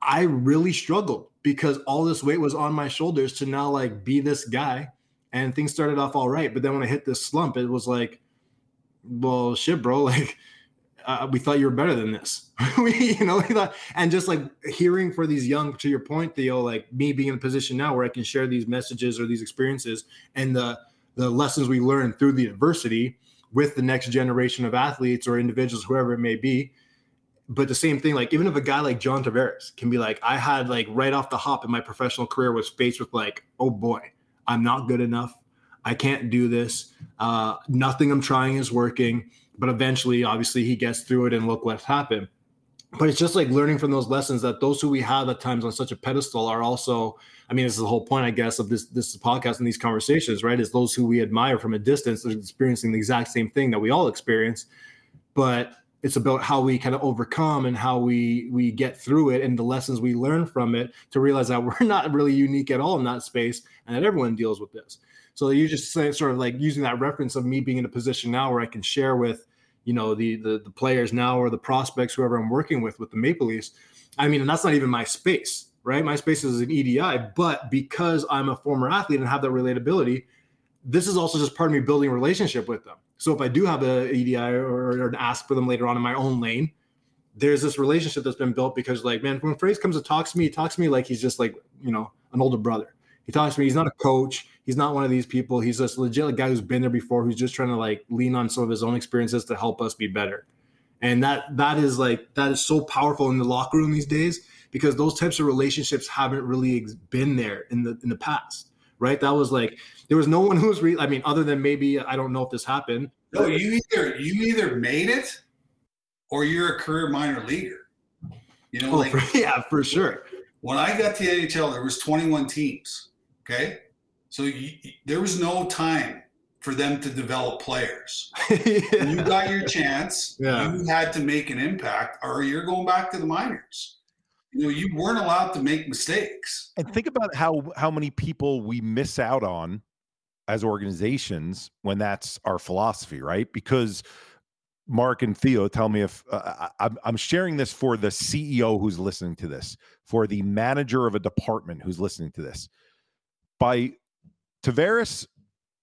I really struggled because all this weight was on my shoulders to now like be this guy. And things started off all right, but then when I hit this slump, it was like, well, shit, bro. Like uh, we thought you were better than this. we, you know, thought, and just like hearing for these young, to your point, Theo, like me being in a position now where I can share these messages or these experiences and the the lessons we learned through the adversity with the next generation of athletes or individuals, whoever it may be. But the same thing, like even if a guy like John Tavares can be like, I had like right off the hop in my professional career was faced with like, oh boy, I'm not good enough. I can't do this. Uh, nothing I'm trying is working but eventually, obviously, he gets through it, and look what's happened. But it's just like learning from those lessons that those who we have at times on such a pedestal are also. I mean, this is the whole point, I guess, of this this podcast and these conversations, right? Is those who we admire from a distance are experiencing the exact same thing that we all experience, but it's about how we kind of overcome and how we we get through it and the lessons we learn from it to realize that we're not really unique at all in that space and that everyone deals with this so you just say, sort of like using that reference of me being in a position now where I can share with, you know, the, the the players now or the prospects, whoever I'm working with with the Maple Leafs. I mean, and that's not even my space, right? My space is an EDI, but because I'm a former athlete and have that relatability, this is also just part of me building a relationship with them. So if I do have a EDI or, or an ask for them later on in my own lane, there's this relationship that's been built because like, man, when Phrase comes to talk to me, he talks to me like he's just like, you know, an older brother. He talks to me. He's not a coach. He's not one of these people. He's just legit guy who's been there before, who's just trying to like lean on some of his own experiences to help us be better. And that that is like that is so powerful in the locker room these days because those types of relationships haven't really been there in the in the past, right? That was like there was no one who was really. I mean, other than maybe I don't know if this happened. No, you either you either made it or you're a career minor leaguer. You know, oh, like for, yeah, for sure. When I got to the NHL, there was 21 teams. Okay. So you, there was no time for them to develop players. yeah. You got your chance. Yeah. You had to make an impact, or you're going back to the minors. You know, you weren't allowed to make mistakes. And think about how how many people we miss out on as organizations when that's our philosophy, right? Because Mark and Theo, tell me if uh, I'm, sharing this for the CEO who's listening to this, for the manager of a department who's listening to this by Tavares,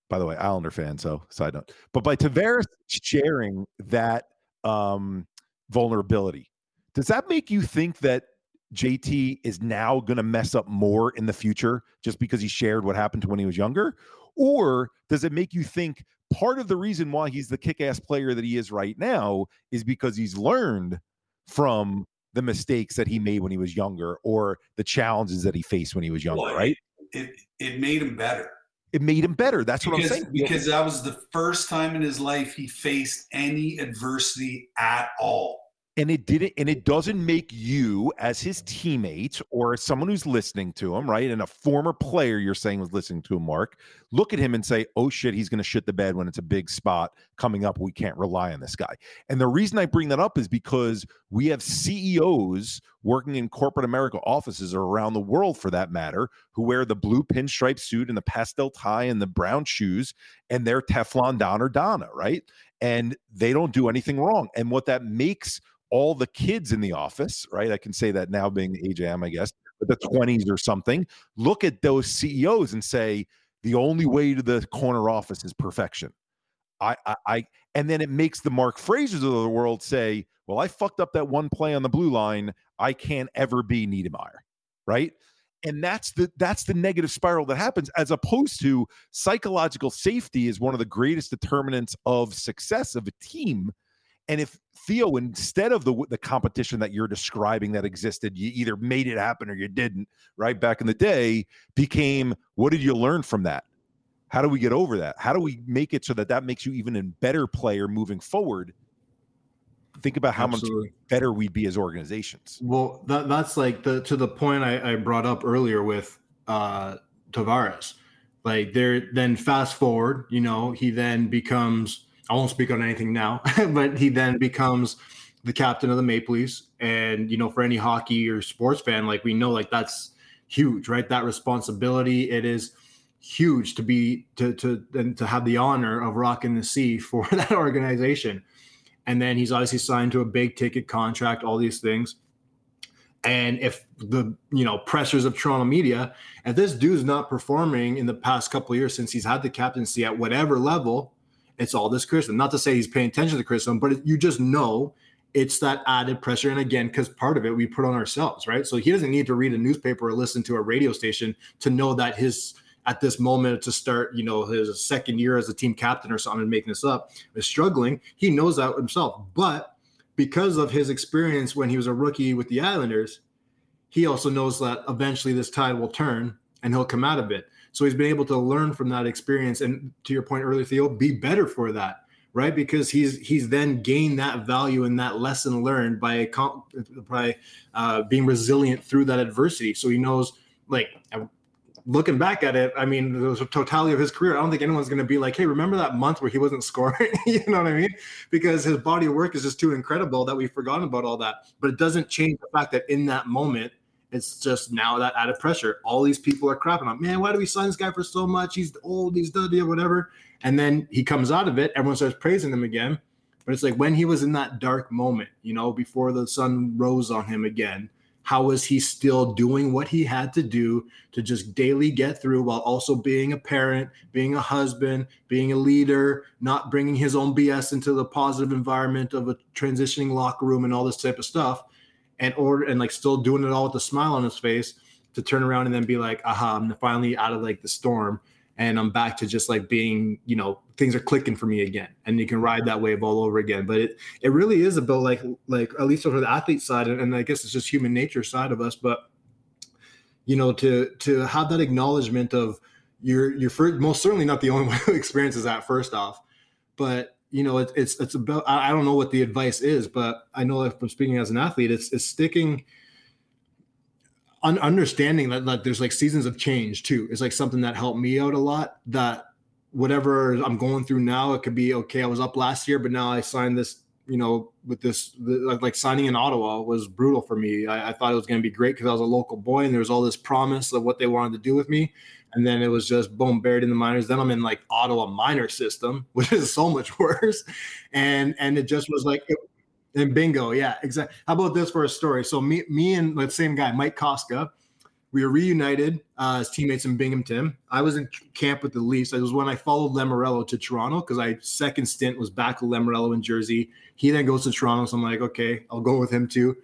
by the way, Islander fan, so side note, but by Tavares sharing that um, vulnerability, does that make you think that JT is now going to mess up more in the future just because he shared what happened to when he was younger? Or does it make you think part of the reason why he's the kick-ass player that he is right now is because he's learned from the mistakes that he made when he was younger or the challenges that he faced when he was younger, Well, right? It it made him better. It made him better. That's what I'm saying. because that was the first time in his life he faced any adversity at all. And it didn't and it doesn't make you as his teammate or someone who's listening to him right and a former player you're saying was listening to him mark look at him and say oh shit he's going to shit the bed when it's a big spot coming up. We can't rely on this guy. And the reason i bring that up is because we have ceos working in corporate america offices or around the world for that matter who wear the blue pinstripe suit and the pastel tie and the brown shoes and they're teflon don or donna right and they don't do anything wrong and what that makes all the kids in the office, right? I can say that now being the age I am, I guess, but the 20s or something, look at those CEOs and say, the only way to the corner office is perfection. I, I, I and then it makes the Mark Frasers of the world say, well, I fucked up that one play on the blue line. I can't ever be Niedermayer, right? And that's the that's the negative spiral that happens, as opposed to psychological safety is one of the greatest determinants of success of a team and if Theo, instead of the the competition that you're describing that existed, you either made it happen or you didn't, right? Back in the day, became what did you learn from that? How do we get over that? How do we make it so that that makes you even a better player moving forward? Think about how Absolutely. much better we'd be as organizations. Well, that that's like the to the point I, I brought up earlier with uh Tavares. Like there then fast forward, you know, he then becomes I won't speak on anything now, but he then becomes the captain of the Maple Leafs. And you know, for any hockey or sports fan, like we know like that's huge, right? That responsibility. It is huge to be to to and to have the honor of rocking the C for that organization. And then he's obviously signed to a big ticket contract, all these things. And if the you know pressures of Toronto media, if this dude's not performing in the past couple years since he's had the captaincy at whatever level, it's all this criticism. Not to say he's paying attention to criticism, but you just know it's that added pressure. And again, because part of it we put on ourselves, right? So he doesn't need to read a newspaper or listen to a radio station to know that his at this moment to start, you know, his second year as a team captain or something, making this up, is struggling. He knows that himself. But because of his experience when he was a rookie with the Islanders, he also knows that eventually this tide will turn and he'll come out of it. So he's been able to learn from that experience, and to your point earlier, Theo, be better for that, right? Because he's he's then gained that value and that lesson learned by by uh, being resilient through that adversity. So he knows, like, looking back at it, I mean, the totality of his career, I don't think anyone's going to be like, hey, remember that month where he wasn't scoring? you know what I mean? Because his body of work is just too incredible that we've forgotten about all that. But it doesn't change the fact that in that moment, it's just now that added pressure. All these people are crapping on, man, why do we sign this guy for so much? He's old, he's or whatever. And then he comes out of it, everyone starts praising him again. But it's like when he was in that dark moment, you know, before the sun rose on him again, how was he still doing what he had to do to just daily get through while also being a parent, being a husband, being a leader, not bringing his own BS into the positive environment of a transitioning locker room and all this type of stuff? and order and like still doing it all with a smile on his face to turn around and then be like, aha, I'm finally out of like the storm and I'm back to just like being, you know, things are clicking for me again. And you can ride that wave all over again. But it it really is about like like at least for the athlete side, and, and I guess it's just human nature side of us, but you know, to to have that acknowledgement of you're you're first, most certainly not the only one who experiences that first off, but you know, it, it's it's about I don't know what the advice is, but I know that from speaking as an athlete, it's it's sticking un- understanding that, that there's like seasons of change too is like something that helped me out a lot. That whatever I'm going through now, it could be okay. I was up last year, but now I signed this. You know, with this, the, like signing in Ottawa was brutal for me. I, I thought it was going to be great because I was a local boy and there was all this promise of what they wanted to do with me and then it was just boom buried in the minors then i'm in like ottawa minor system which is so much worse and and it just was like and bingo yeah exactly how about this for a story so me me and the same guy mike Kostka, we were reunited uh, as teammates in binghamton i was in camp with the leafs it was when i followed Lamoriello to toronto because i second stint was back with Lamoriello in jersey he then goes to toronto so i'm like okay i'll go with him too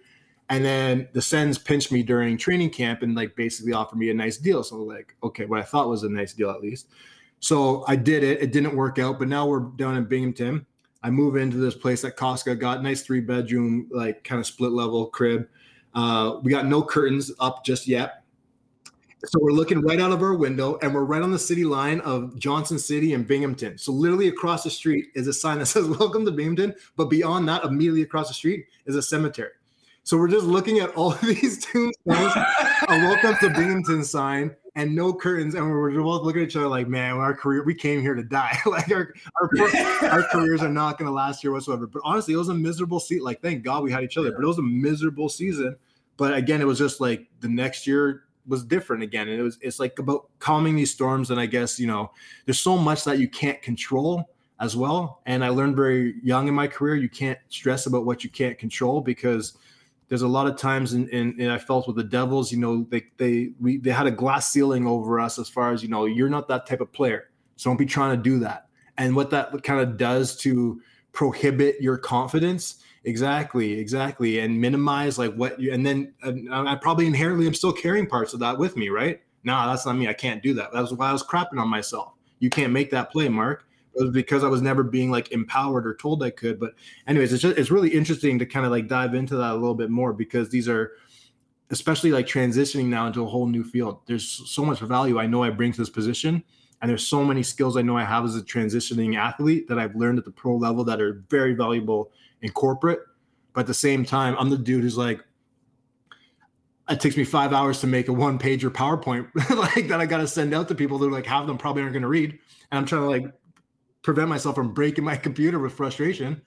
and then the Sens pinched me during training camp and like basically offered me a nice deal. So like, okay, what I thought was a nice deal at least. So I did it. It didn't work out, but now we're down in Binghamton. I move into this place at Kostka. Got nice three bedroom, like kind of split level crib. Uh, we got no curtains up just yet. So we're looking right out of our window, and we're right on the city line of Johnson City and Binghamton. So literally across the street is a sign that says "Welcome to Binghamton," but beyond that, immediately across the street is a cemetery. So we're just looking at all of these tombstones, a "Welcome to Binghamton" sign, and no curtains, and we're both looking at each other like, "Man, our career, we came here to die. like our our, our careers are not going to last here whatsoever." But honestly, it was a miserable seat. Like, thank God we had each other, but it was a miserable season. But again, it was just like the next year was different again. And it was it's like about calming these storms. And I guess, you know, there's so much that you can't control as well. And I learned very young in my career, you can't stress about what you can't control because there's a lot of times in, in, in I felt with the Devils, you know, they they we they had a glass ceiling over us as far as, you know, you're not that type of player. So don't be trying to do that. And what that kind of does to prohibit your confidence Exactly, exactly, and minimize like what you. And then uh, I probably inherently am still carrying parts of that with me, right? Nah, that's not me. I can't do that. That's why I was crapping on myself. You can't make that play, Mark. It was because I was never being like empowered or told I could. But anyways, it's just it's really interesting to kind of like dive into that a little bit more because these are especially like transitioning now into a whole new field. There's so much value I know I bring to this position. And there's so many skills I know I have as a transitioning athlete that I've learned at the pro level that are very valuable in corporate. But at the same time, I'm the dude who's like, it takes me five hours to make a one pager PowerPoint like that I got to send out to people that like half of them probably aren't going to read. And I'm trying to like prevent myself from breaking my computer with frustration.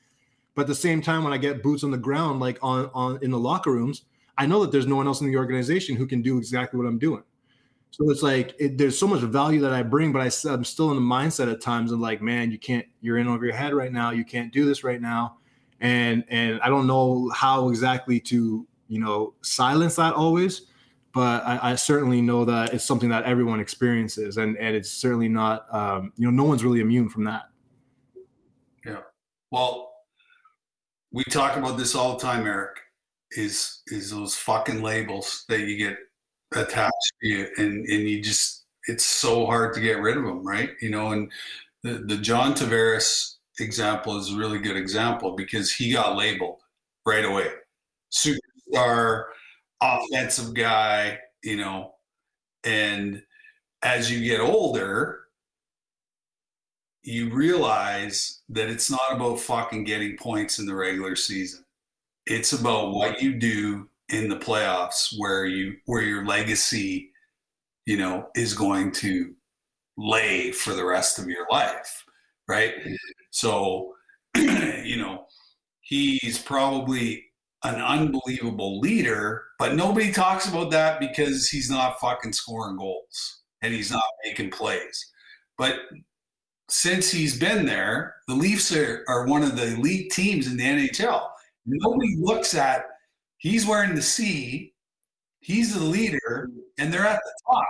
But at the same time, when I get boots on the ground, like on, on in the locker rooms, I know that there's no one else in the organization who can do exactly what I'm doing. So it's like it, there's so much value that I bring, but I, I'm still in the mindset at times of like, man, you can't, you're in over your head right now. You can't do this right now and and I don't know how exactly to you know silence that always, but I, I certainly know that it's something that everyone experiences, and and it's certainly not um, you know no one's really immune from that. Well, we talk about this all the time, Eric. Is is those fucking labels that you get attached to you, and and you just it's so hard to get rid of them, right? You know, and the the John Tavares example is a really good example because he got labeled right away. Superstar, offensive guy, you know, and as you get older, you realize that it's not about fucking getting points in the regular season. It's about what you do in the playoffs where you where your legacy, you know, is going to lay for the rest of your life, right? So, you know, he's probably an unbelievable leader, but nobody talks about that because he's not fucking scoring goals and he's not making plays. But since he's been there, the Leafs are, are one of the elite teams in the NHL. Nobody looks at he's wearing the C, he's the leader, and they're at the top,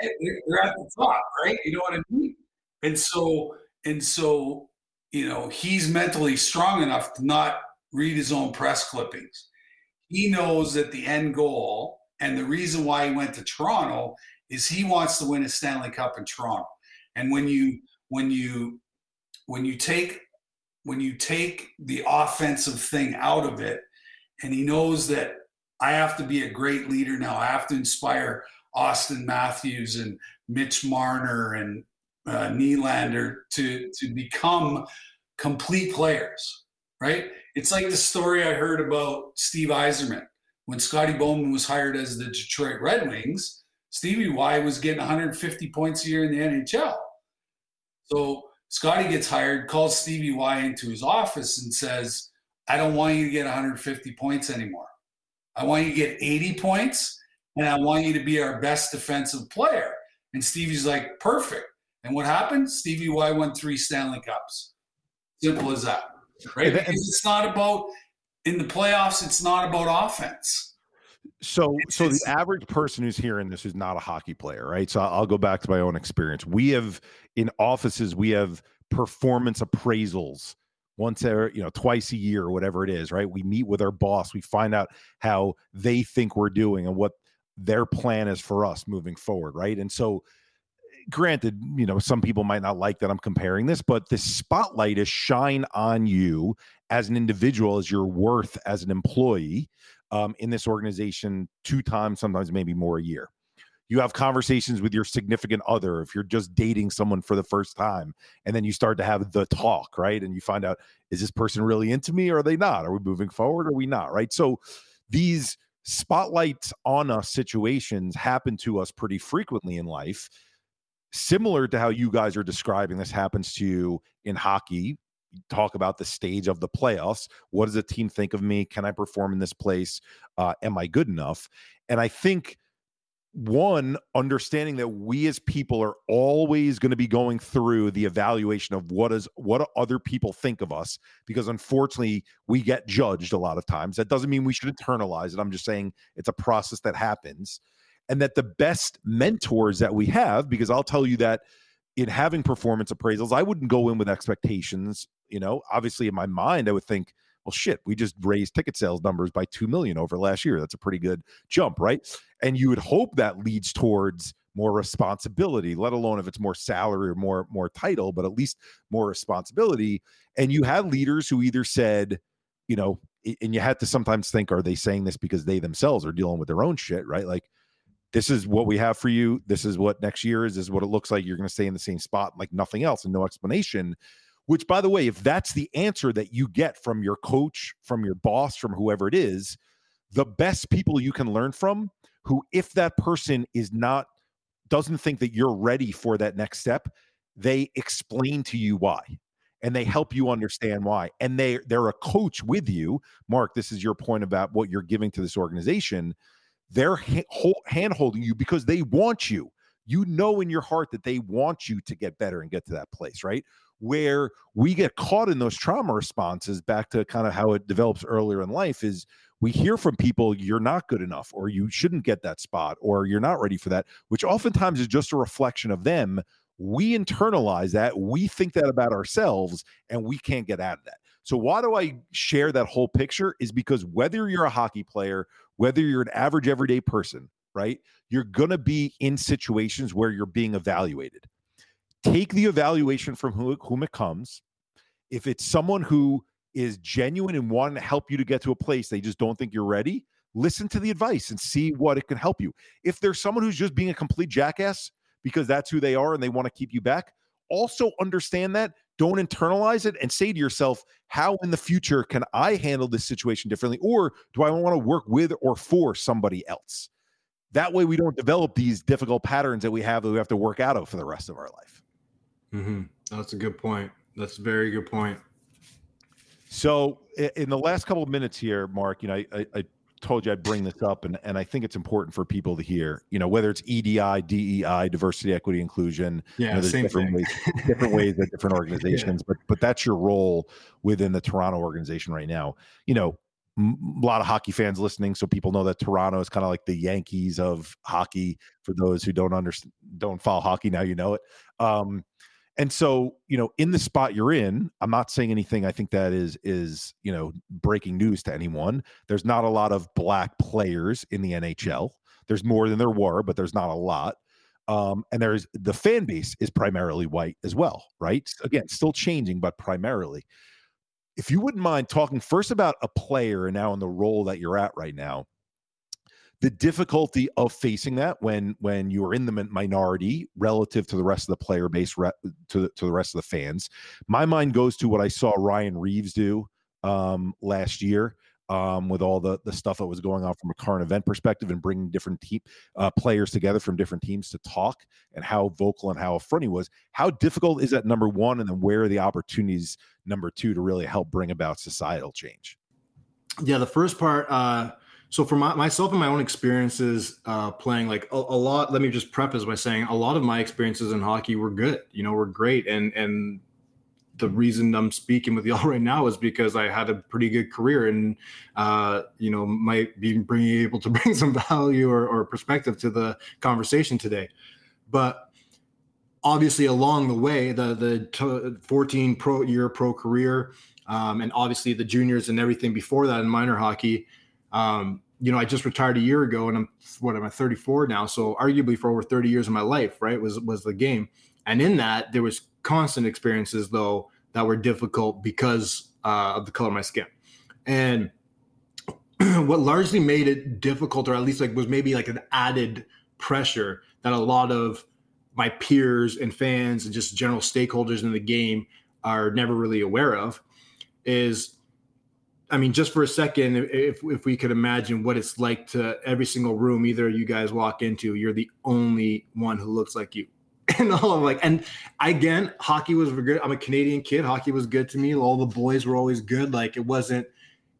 right? They're, at the top, right? You know what I mean? And so, and so you know, he's mentally strong enough to not read his own press clippings. He knows that the end goal and the reason why he went to Toronto is he wants to win a Stanley Cup in Toronto. And when you when you when you take when you take the offensive thing out of it, and he knows that I have to be a great leader now. I have to inspire Austin Matthews and Mitch Marner and uh, Nylander to to become complete players, right? It's like the story I heard about Steve Yzerman when Scotty Bowman was hired as the Detroit Red Wings. Stevie Y was getting 150 points a year in the NHL. So Scotty gets hired, calls Stevie Y into his office and says, I don't want you to get 150 points anymore. I want you to get 80 points and I want you to be our best defensive player. And Stevie's like, perfect. And what happened? Stevie Y won three Stanley Cups. Simple as that. Right? Because it's not about in the playoffs, it's not about offense. So, so the average person who's hearing this is not a hockey player, right? So I'll go back to my own experience. We have in offices, we have performance appraisals once every, you know, twice a year or whatever it is, right? We meet with our boss, we find out how they think we're doing and what their plan is for us moving forward, right? And so granted, you know, some people might not like that I'm comparing this, but the spotlight is shine on you as an individual, as your worth as an employee um, in this organization two times, sometimes maybe more a year. You have conversations with your significant other if you're just dating someone for the first time, and then you start to have the talk, right? And you find out, is this person really into me or are they not? Are we moving forward or are we not, right? So these spotlights on us situations happen to us pretty frequently in life similar to how you guys are describing this happens to you in hockey talk about the stage of the playoffs what does the team think of me? Can i perform in this place? Uh, am i good enough? And i think one understanding that we as people are always going to be going through the evaluation of what is what do other people think of us? Because unfortunately we get judged a lot of times. That doesn't mean we should internalize it. I'm just saying it's a process that happens. And that the best mentors that we have because i'll tell you that in having performance appraisals i wouldn't go in with expectations you know? Obviously in my mind i would think well shit we just raised ticket sales numbers by 2 million over last year. That's a pretty good jump right? And you would hope that leads towards more responsibility let alone if it's more salary or more more title but at least more responsibility. And you had leaders who either said you know and you had to sometimes think are they saying this because they themselves are dealing with their own shit right? Like this is what we have for you. This is what next year is. This is what it looks like. You're going to stay in the same spot like nothing else and no explanation which, by the way, if that's the answer that you get from your coach, from your boss, from whoever it is, the best people you can learn from, who, if that person is not, doesn't think that you're ready for that next step, they explain to you why and they help you understand why. And they they're a coach with you. Mark this is your point about what you're giving to this organization they're hand holding you because they want you. You know in your heart that they want you to get better and get to that place right? Where we get caught in those trauma responses back to kind of how it develops earlier in life is we hear from people you're not good enough or you shouldn't get that spot or you're not ready for that which oftentimes is just a reflection of them. We internalize that we think that about ourselves and we can't get out of that. So why do i share that whole picture is because whether you're a hockey player whether you're an average everyday person right you're going to be in situations where you're being evaluated take the evaluation from who, whom it comes. If it's someone who is genuine and wanting to help you to get to a place they just don't think you're ready, listen to the advice and see what it can help you. If there's someone who's just being a complete jackass because that's who they are and they want to keep you back, also understand that. Don't internalize it and say to yourself, how in the future can I handle this situation differently? Or do I want to work with or for somebody else? That way we don't develop these difficult patterns that we have that we have to work out of for the rest of our life. Mm-hmm. That's a good point. That's a very good point. So, in the last couple of minutes here, Mark, you know, I, I told you I'd bring this up, and, and I think it's important for people to hear. You know, whether it's EDI, DEI, diversity, equity, inclusion. Yeah, you know, there's different thing. ways, different ways at different organizations, yeah. but but that's your role within the Toronto organization right now. You know, a lot of hockey fans listening, so people know that Toronto is kind of like the Yankees of hockey. For those who don't understand, don't follow hockey now, you know it. Um, and so, you know, in the spot you're in, I'm not saying anything I think that is is, you know, breaking news to anyone. There's not a lot of black players in the NHL. There's more than there were, but there's not a lot. Um, and there's the fan base is primarily white as well, right? Again, still changing, but primarily. If you wouldn't mind talking first about a player and now in the role that you're at right now, the difficulty of facing that when when you are in the minority relative to the rest of the player base re- to to the rest of the fans. My mind goes to what i saw ryan reaves do um, last year um, with all the the stuff that was going on from a current event perspective and bringing different team uh, players together from different teams to talk and how vocal and how upfront he was. How difficult is that number one and then where are the opportunities number two to really help bring about societal change? Yeah the first part uh so for my, myself and my own experiences uh, playing like a, a, lot let me just preface by saying a lot of my experiences in hockey were good you know were great. And and the reason i'm speaking with y'all right now is because i had a pretty good career and uh, you know might be bringing able to bring some value or, or perspective to the conversation today. But obviously along the way the the t- 14 pro year pro career um, and obviously the juniors and everything before that in minor hockey um, you know, I just retired a year ago, and I'm what am I 34 now? So arguably for over 30 years of my life, right, was was the game. And in that, there was constant experiences though that were difficult because uh, of the color of my skin. And what largely made it difficult, or at least like was maybe like an added pressure that a lot of my peers and fans and just general stakeholders in the game are never really aware of, is I mean, just for a second, if if we could imagine what it's like to every single room either you guys walk into, you're the only one who looks like you. And all of like, and again, hockey was good. I'm a Canadian kid. Hockey was good to me. All the boys were always good. Like it wasn't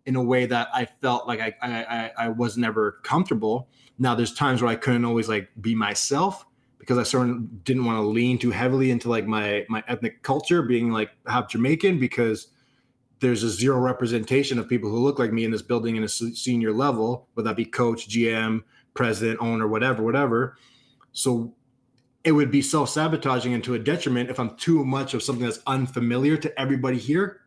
in a way that I felt like I I, I was never comfortable. Now there's times where I couldn't always like be myself because I sort of didn't want to lean too heavily into like my my ethnic culture, being like half Jamaican, because there's a zero representation of people who look like me in this building in a senior level, whether that be coach, GM, president, owner, whatever, whatever. So it would be self sabotaging and to a detriment if I'm too much of something that's unfamiliar to everybody here.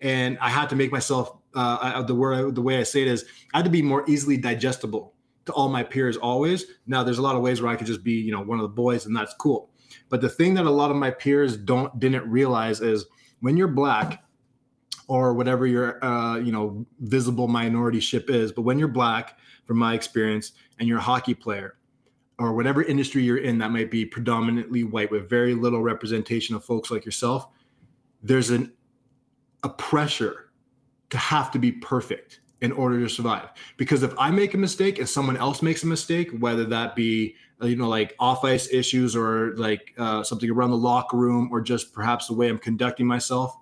And I had to make myself uh, the word the way I say it is I had to be more easily digestible to all my peers always. Now there's a lot of ways where I could just be you know one of the boys and that's cool. But the thing that a lot of my peers don't didn't realize is when you're black or whatever your uh, you know visible minority ship is, but when you're black, from my experience, and you're a hockey player or whatever industry you're in that might be predominantly white with very little representation of folks like yourself, there's an a pressure to have to be perfect in order to survive. Because if I make a mistake and someone else makes a mistake, whether that be uh, you know like off ice issues or like uh, something around the locker room or just perhaps the way I'm conducting myself,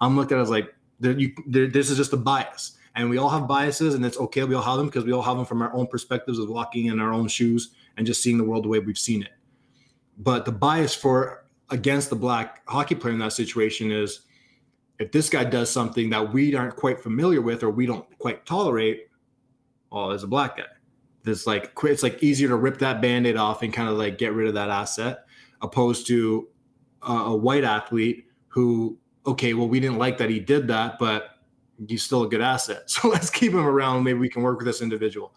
I'm looked at as like you, this is just a bias. And we all have biases, and it's okay. We all have them because we all have them from our own perspectives of walking in our own shoes and just seeing the world the way we've seen it. But the bias for against the black hockey player in that situation is if this guy does something that we aren't quite familiar with or we don't quite tolerate, oh, there's a black guy. It's like it's like easier to rip that band-aid off and kind of like get rid of that asset, opposed to a, a white athlete who, okay, well, we didn't like that he did that, but he's still a good asset. So let's keep him around. Maybe we can work with this individual.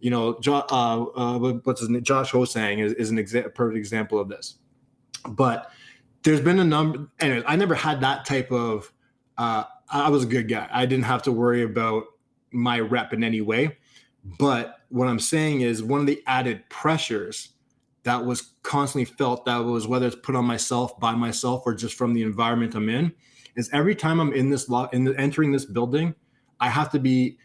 You know, jo- uh, uh, what's his name? Josh Ho-Sang is, is an exa- perfect example of this. But there's been a number. Anyways, I never had that type of. Uh, I was a good guy. I didn't have to worry about my rep in any way. But what I'm saying is one of the added pressures that was constantly felt that was whether it's put on myself by myself or just from the environment I'm in is every time I'm in this lot in the, entering this building, I have to be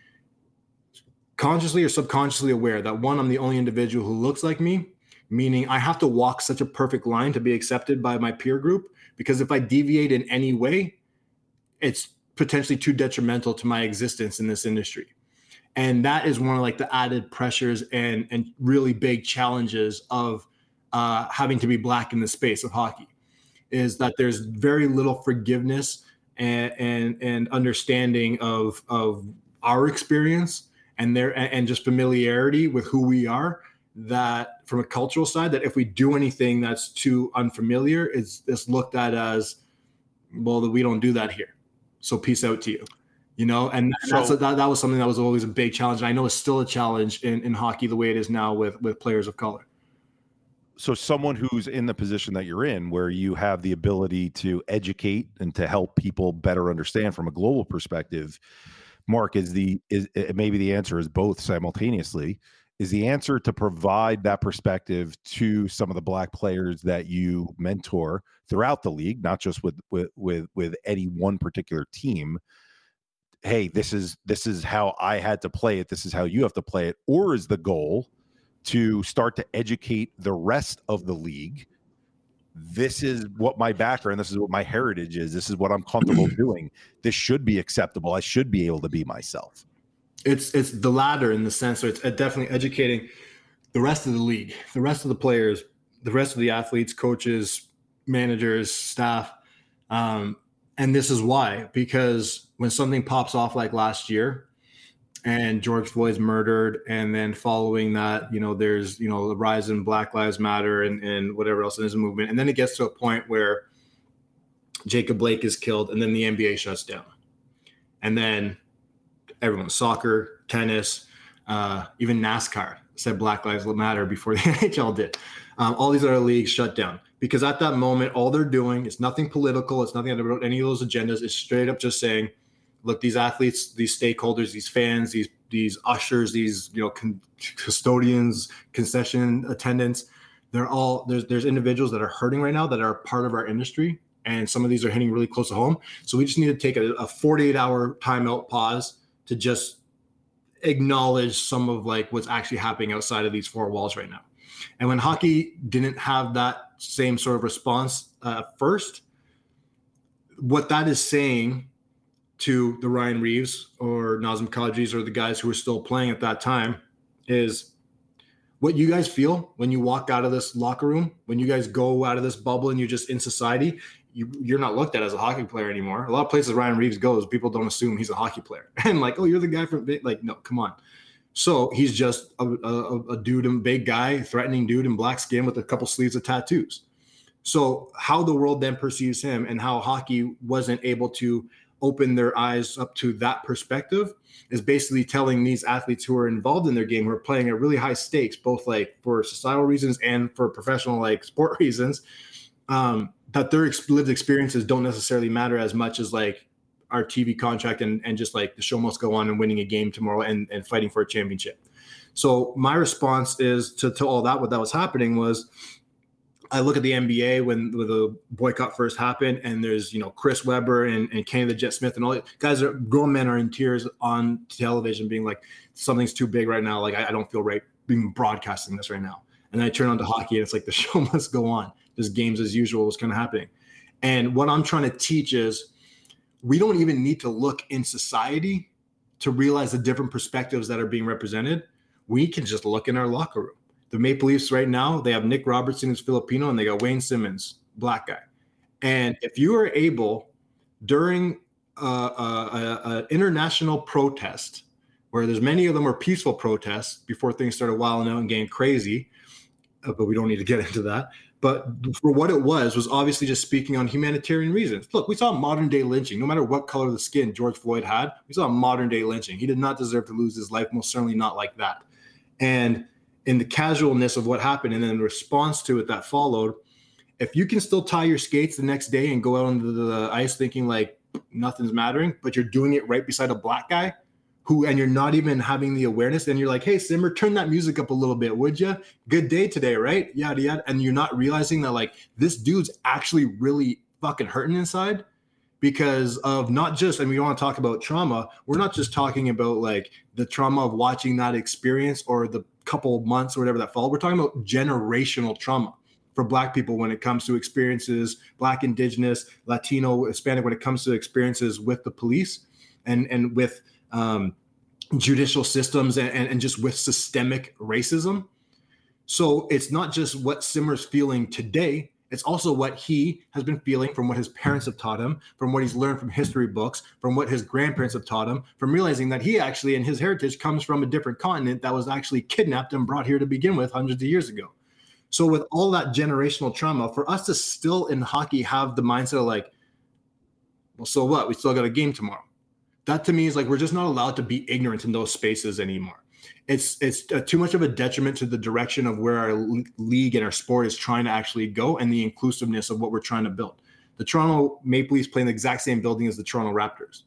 consciously or subconsciously aware that one, I'm the only individual who looks like me, meaning I have to walk such a perfect line to be accepted by my peer group. Because if I deviate in any way, it's potentially too detrimental to my existence in this industry. And that is one of like the added pressures and and really big challenges of uh, having to be black in the space of hockey is that there's very little forgiveness and and, and understanding of of our experience and there and just familiarity with who we are that from a cultural side that if we do anything that's too unfamiliar it's it's looked at as well that we don't do that here. So peace out to you you know? And so, a, that, that was something that was always a big challenge. And i know it's still a challenge in, in hockey the way it is now with with players of color so someone who's in the position that you're in where you have the ability to educate and to help people better understand from a global perspective mark is the is eh, maybe the answer is both simultaneously is the answer to provide that perspective to some of the black players that you mentor throughout the league not just with with with, with any one particular team. Hey this is this is how i had to play it. This is how you have to play it. Or is the goal to start to educate the rest of the league. This is what my background, this is what my heritage is, this is what I'm comfortable doing. This should be acceptable. I should be able to be myself. It's it's the latter in the sense, so it's definitely educating the rest of the league, the rest of the players, the rest of the athletes, coaches, managers, staff. Um, and this is why, because when something pops off like last year, and George Floyd's murdered, and then following that, you know, there's you know the rise in Black Lives Matter and and whatever else in this movement, and then it gets to a point where Jacob Blake is killed, and then the NBA shuts down, and then everyone, soccer, tennis, Uh, even NASCAR said Black Lives Matter before the NHL did. Um, all these other leagues shut down because at that moment, all they're doing is nothing political. It's nothing about any of those agendas. It's straight up just saying, look, these athletes, these stakeholders, these fans, these these ushers, these you know con- custodians, concession attendants, they're all there's there's individuals that are hurting right now that are part of our industry, and some of these are hitting really close to home. So we just need to take a, a 48 hour timeout pause to just acknowledge some of like what's actually happening outside of these four walls right now. And when hockey didn't have that same sort of response uh, first, what that is saying to the Ryan Reaves or Nazem Kadris or the guys who were still playing at that time is what you guys feel when you walk out of this locker room, when you guys go out of this bubble and you're just in society, you, you're not looked at as a hockey player anymore. A lot of places Ryan Reaves goes, people don't assume he's a hockey player. And like, oh, you're the guy from like, no, come on. So he's just a, a, a dude and big guy, threatening dude in black skin with a couple sleeves of tattoos. So how the world then perceives him and how hockey wasn't able to open their eyes up to that perspective is basically telling these athletes who are involved in their game who are playing at really high stakes both like for societal reasons and for professional like sport reasons um, that their lived experiences don't necessarily matter as much as like our tv contract and, and just like the show must go on and winning a game tomorrow and, and fighting for a championship. So my response is to, to all that what that was happening was I look at the NBA when, when the boycott first happened, and there's you know Chris Webber and, and Kenny the Jet Smith and all guys are grown men are in tears on television, being like something's too big right now. Like I, I don't feel right being broadcasting this right now. And I turn on to hockey, and it's like the show must go on. Just games as usual is kind of happening. And what I'm trying to teach is we don't even need to look in society to realize the different perspectives that are being represented. We can just look in our locker room the Maple Leafs right now, they have Nick Robertson who's Filipino and they got Wayne Simmonds, black guy. And if you are able during an international protest, where there's many of them are peaceful protests before things started wilding out and getting crazy, uh, but we don't need to get into that. But for what it was, was obviously just speaking on humanitarian reasons. Look, we saw modern day lynching. No matter what color of the skin George Floyd had, we saw modern day lynching. He did not deserve to lose his life, most certainly not like that. And in the casualness of what happened and then the response to it that followed, if you can still tie your skates the next day and go out onto the ice thinking like nothing's mattering, but you're doing it right beside a black guy who, and you're not even having the awareness, and you're like, hey, Simmer, turn that music up a little bit, would you? Good day today, right? Yada, yada. And you're not realizing that like this dude's actually really fucking hurting inside because of not just, and we want to talk about trauma. We're not just talking about like the trauma of watching that experience or the couple months or whatever that followed. We're talking about generational trauma for Black people when it comes to experiences, Black, Indigenous, Latino, Hispanic, when it comes to experiences with the police and and with um, judicial systems and, and, and just with systemic racism. So it's not just what Simmer's feeling today, it's also what he has been feeling from what his parents have taught him, from what he's learned from history books, from what his grandparents have taught him, from realizing that he actually, in his heritage, comes from a different continent that was actually kidnapped and brought here to begin with hundreds of years ago. So, with all that generational trauma, for us to still in hockey have the mindset of like, well, so what? We still got a game tomorrow. That to me is like we're just not allowed to be ignorant in those spaces anymore it's it's uh, too much of a detriment to the direction of where our league and our sport is trying to actually go and the inclusiveness of what we're trying to build. The Toronto Maple Leafs play in the exact same building as the Toronto Raptors.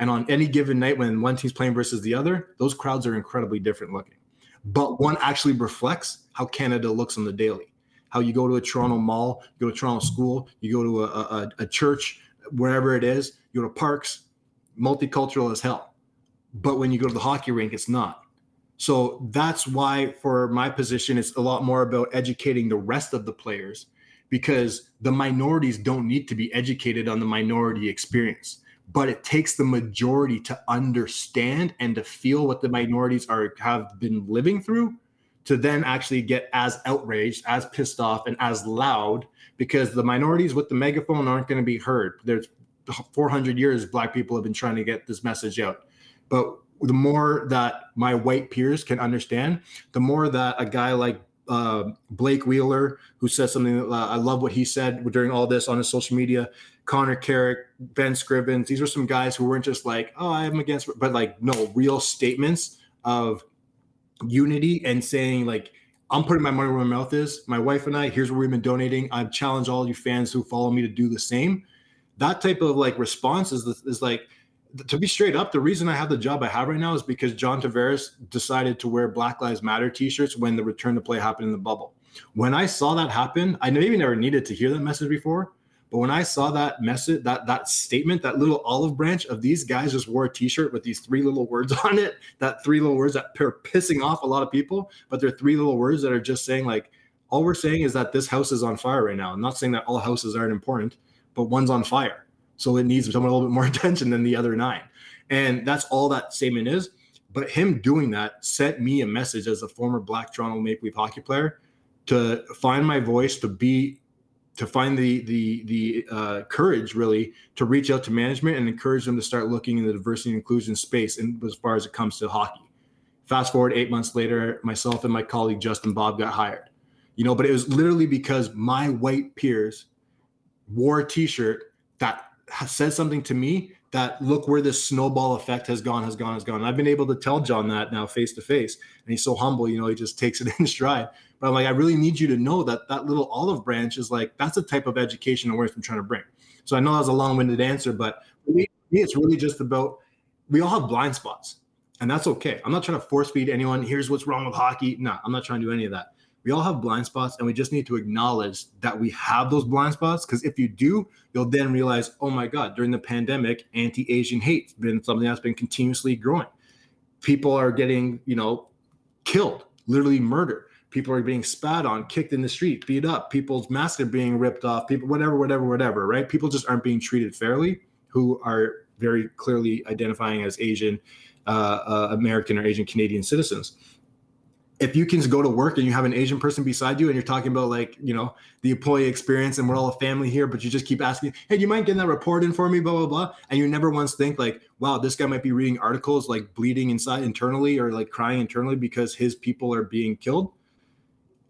And on any given night when one team's playing versus the other, those crowds are incredibly different looking. But one actually reflects how Canada looks on the daily. How you go to a Toronto mall, you go to Toronto school, you go to a, a, a church, wherever it is, you go to parks, multicultural as hell. But when you go to the hockey rink, it's not so that's why, for my position, it's a lot more about educating the rest of the players because the minorities don't need to be educated on the minority experience. But it takes the majority to understand and to feel what the minorities are have been living through to then actually get as outraged, as pissed off, and as loud because the minorities with the megaphone aren't going to be heard. There's 400 years black people have been trying to get this message out. But the more that my white peers can understand, the more that a guy like uh, Blake Wheeler, who says something, uh, I love what he said during all this on his social media. Connor Carrick, Ben Scrivens, these are some guys who weren't just like, oh, I'm against, but like, no, real statements of unity and saying like I'm putting my money where my mouth is. My wife and I, here's where we've been donating. I've challenged all you fans who follow me to do the same. That type of like response is, is like, to be straight up, the reason I have the job I have right now is because John Tavares decided to wear Black Lives Matter t-shirts when the return to play happened in the bubble. When I saw that happen, I maybe never needed to hear that message before, but when I saw that message, that that statement, that little olive branch of these guys just wore a T-shirt with these three little words on it, that three little words that are pissing off a lot of people, but they're three little words that are just saying like, all we're saying is that this house is on fire right now. I'm not saying that all houses aren't important, but one's on fire, so it needs someone a little bit more attention than the other nine, and that's all that statement is. But him doing that sent me a message as a former Black Toronto Maple Leaf hockey player to find my voice, to be to find the the the uh, courage really to reach out to management and encourage them to start looking in the diversity and inclusion space and as far as it comes to hockey. Fast forward eight months later myself and my colleague justin bob got hired. You know but it was literally because my white peers wore a t-shirt that said something to me that look where this snowball effect has gone has gone has gone and i've been able to tell john that now face to face and he's so humble you know he just takes it in stride but I'm like, I really need you to know that that little olive branch is like that's the type of education and awareness I'm trying to bring. So I know that was a long-winded answer, but for me, it's really just about we all have blind spots, and that's okay. I'm not trying to force feed anyone. Here's what's wrong with hockey. No, I'm not trying to do any of that. We all have blind spots, and we just need to acknowledge that we have those blind spots. Because if you do, you'll then realize, oh my God, during the pandemic, anti-Asian hate's been something that's been continuously growing. People are getting, you know, killed, literally murdered people are being spat on, kicked in the street, beat up, people's masks are being ripped off, people, whatever, whatever, whatever, right? People just aren't being treated fairly who are very clearly identifying as Asian uh, uh, American or Asian Canadian citizens. If you can go to work and you have an Asian person beside you and you're talking about like, you know, the employee experience and we're all a family here, but you just keep asking, hey, do you mind getting that report in for me, blah, blah, blah. And you never once think like, wow, this guy might be reading articles like bleeding inside internally or like crying internally because his people are being killed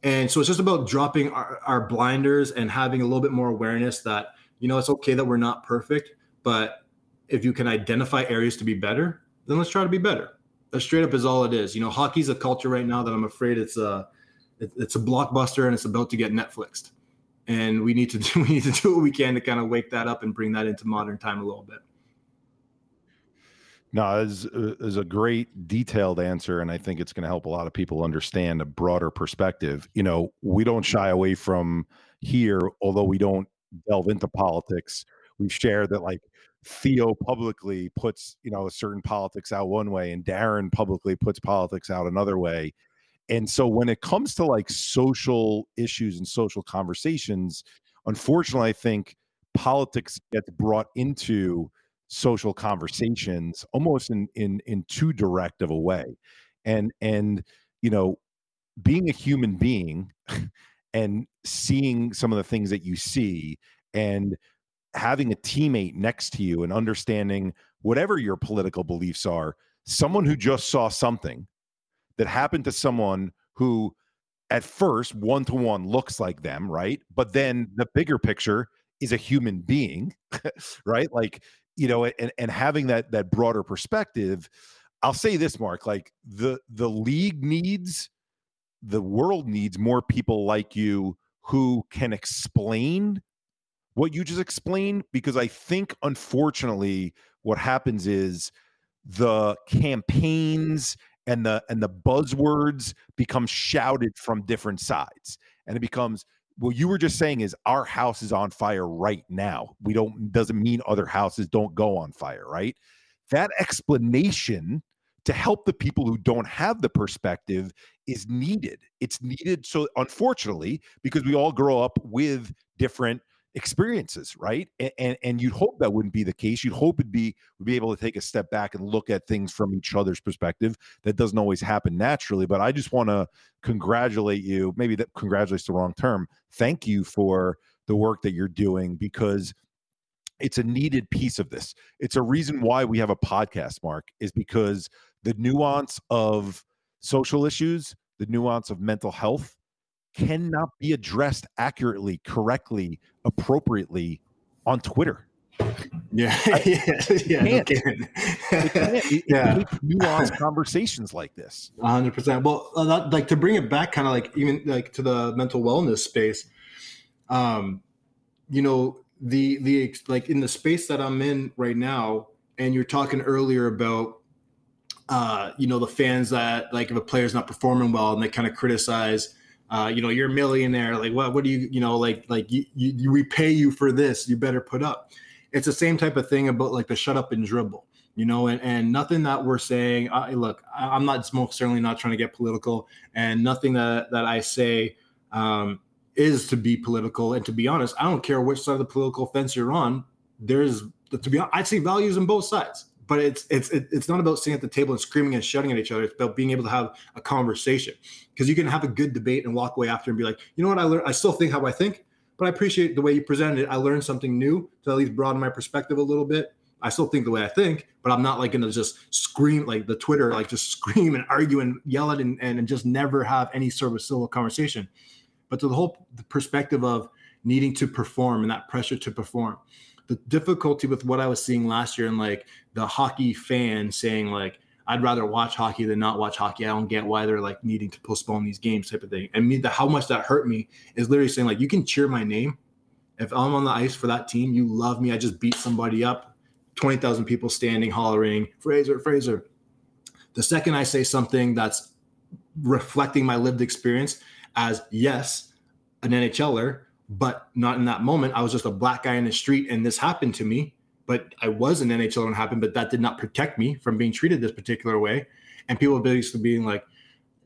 and so it's just about dropping our, our blinders and having a little bit more awareness that, you know, it's okay that we're not perfect, but if you can identify areas to be better, then let's try to be better. That straight up is all it is. You know, hockey's a culture right now that I'm afraid it's a it's a blockbuster and it's about to get Netflixed. And we need to do we need to do what we can to kind of wake that up and bring that into modern time a little bit. No, is is a great detailed answer, and I think it's going to help a lot of people understand a broader perspective. You know, we don't shy away from here, although we don't delve into politics. We share that like Theo publicly puts you know a certain politics out one way, and Darren publicly puts politics out another way. And so when it comes to like social issues and social conversations, unfortunately, I think politics gets brought into social conversations almost in in in too direct of a way and and you know being a human being and seeing some of the things that you see and having a teammate next to you and understanding whatever your political beliefs are someone who just saw something that happened to someone who at first one to one looks like them right? But then the bigger picture is a human being right? Like you know, and, and having that that broader perspective, I'll say this, Mark, like the the league needs, the world needs more people like you who can explain what you just explained because I think unfortunately what happens is the campaigns and the and the buzzwords become shouted from different sides and it becomes what you were just saying is our house is on fire right now. We don't doesn't mean other houses don't go on fire, right? That explanation to help the people who don't have the perspective is needed. It's needed so unfortunately because we all grow up with different experiences, right? And, and, and you'd hope that wouldn't be the case. You'd hope it'd be we'd be able to take a step back and look at things from each other's perspective. That doesn't always happen naturally, but I just want to congratulate you. Maybe that congratulates the wrong term. Thank you for the work that you're doing because it's a needed piece of this. It's a reason why we have a podcast, Mark, is because the nuance of social issues, the nuance of mental health cannot be addressed accurately, correctly, appropriately on Twitter. Yeah, yeah, yeah. No kidding. yeah, nuanced conversations like this. hundred percent. Well, uh, that, like to bring it back, kind of like even like to the mental wellness space. Um, you know, the the like in the space that I'm in right now, and you're talking earlier about uh, you know, the fans that like if a player's not performing well and they kind of criticize, uh, you know, you're a millionaire. Like, what, what do you, you know, like, like you, you, we pay you for this, you better put up. It's the same type of thing about like the shut up and dribble, you know, and, and nothing that we're saying. I, look, I'm not most certainly not trying to get political, and nothing that that I say um, is to be political. And to be honest, I don't care which side of the political fence you're on. There's to be honest, I see values on both sides but it's it's it's not about sitting at the table and screaming and shouting at each other. It's about being able to have a conversation because you can have a good debate and walk away after and be like, you know what, I learned. I still think how I think, but I appreciate the way you presented it. I learned something new to at least broaden my perspective a little bit. I still think the way I think, but I'm not like going to just scream like the Twitter, like just scream and argue and yell it and, and, and just never have any sort of civil conversation. But to the whole perspective of needing to perform and that pressure to perform the difficulty with what I was seeing last year and like the hockey fan saying like I'd rather watch hockey than not watch hockey. I don't get why they're like needing to postpone these games type of thing. And me the how much that hurt me is literally saying like you can cheer my name. If I'm on the ice for that team, you love me. I just beat somebody up. 20,000 people standing hollering, Fraser, Fraser. The second I say something that's reflecting my lived experience as yes, an NHLer, but not in that moment. I was just a black guy in the street, and this happened to me. But I was an NHL when it happened, but that did not protect me from being treated this particular way. And people basically being like,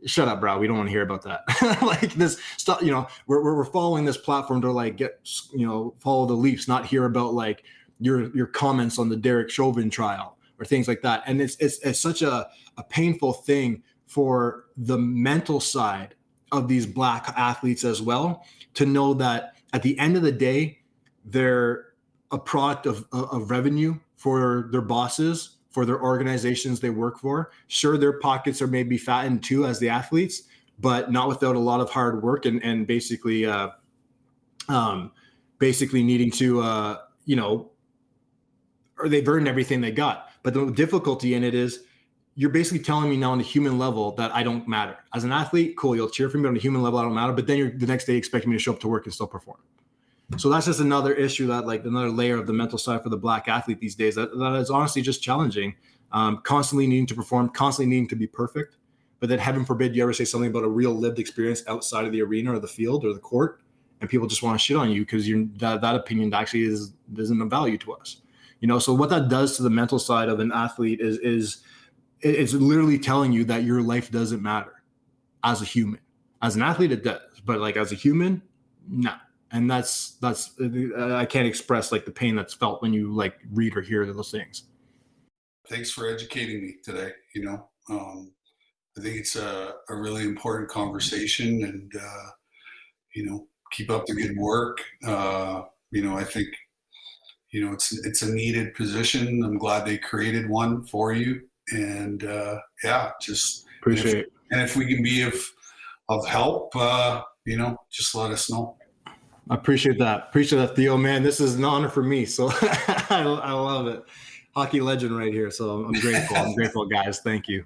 "Shut up, bro. We don't want to hear about that." like this stuff, you know. We're, we're following this platform to like get, you know, follow the Leafs, not hear about like your your comments on the Derek Chauvin trial or things like that. And it's it's, it's such a, a painful thing for the mental side of these black athletes as well to know that at the end of the day, they're a product of, of revenue for their bosses, for their organizations they work for. Sure, their pockets are maybe fattened too as the athletes, but not without a lot of hard work and, and basically, uh, um, basically needing to, uh, you know, or they've earned everything they got. But the difficulty in it is you're basically telling me now on a human level that I don't matter. As an athlete, cool, you'll cheer for me but on a human level, I don't matter. But then you're the next day expecting me to show up to work and still perform. So that's just another issue that like another layer of the mental side for the black athlete these days that, that is honestly just challenging. Um, constantly needing to perform, constantly needing to be perfect. But then heaven forbid you ever say something about a real lived experience outside of the arena or the field or the court, and people just want to shit on you because you that, that opinion actually is isn't of value to us. You know, so what that does to the mental side of an athlete is is it's literally telling you that your life doesn't matter as a human. As an athlete, it does, but like as a human, no. And that's that's uh, I can't express like the pain that's felt when you like read or hear those things. Thanks for educating me today. You know, um, I think it's a, a really important conversation, and uh, you know, keep up the good work. Uh, you know, I think you know it's it's a needed position. I'm glad they created one for you and uh, yeah, just appreciate. And if, and if, we can be of of help, uh, you know, just let us know. I appreciate that. Appreciate that, Theo. Man, this is an honor for me. So I, I love it. Hockey legend right here. So I'm grateful. I'm grateful, guys. Thank you.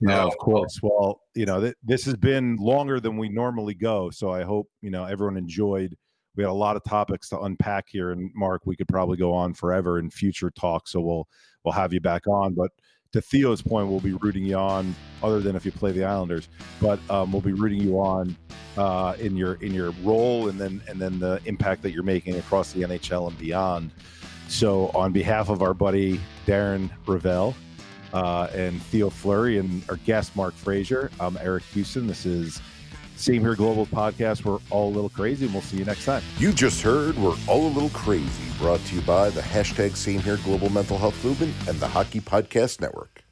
No, of course. Well, you know, th- this has been longer than we normally go. So I hope, you know, everyone enjoyed. We had a lot of topics to unpack here. And Mark, we could probably go on forever in future talks. So we'll we'll have you back on. But to Theo's point, we'll be rooting you on, other than if you play the Islanders, but um, we'll be rooting you on uh, in your in your role and then and then the impact that you're making across the NHL and beyond. So, on behalf of our buddy Darren Rovell uh, and Theo Fleury and our guest Mark Fraser, I'm Eric Kussin. This is Same Here Global podcast. We're all a little crazy, and we'll see you next time. You just heard We're All a Little Crazy, brought to you by the hashtag Same Here Global Mental Health Movement and the Hockey Podcast Network.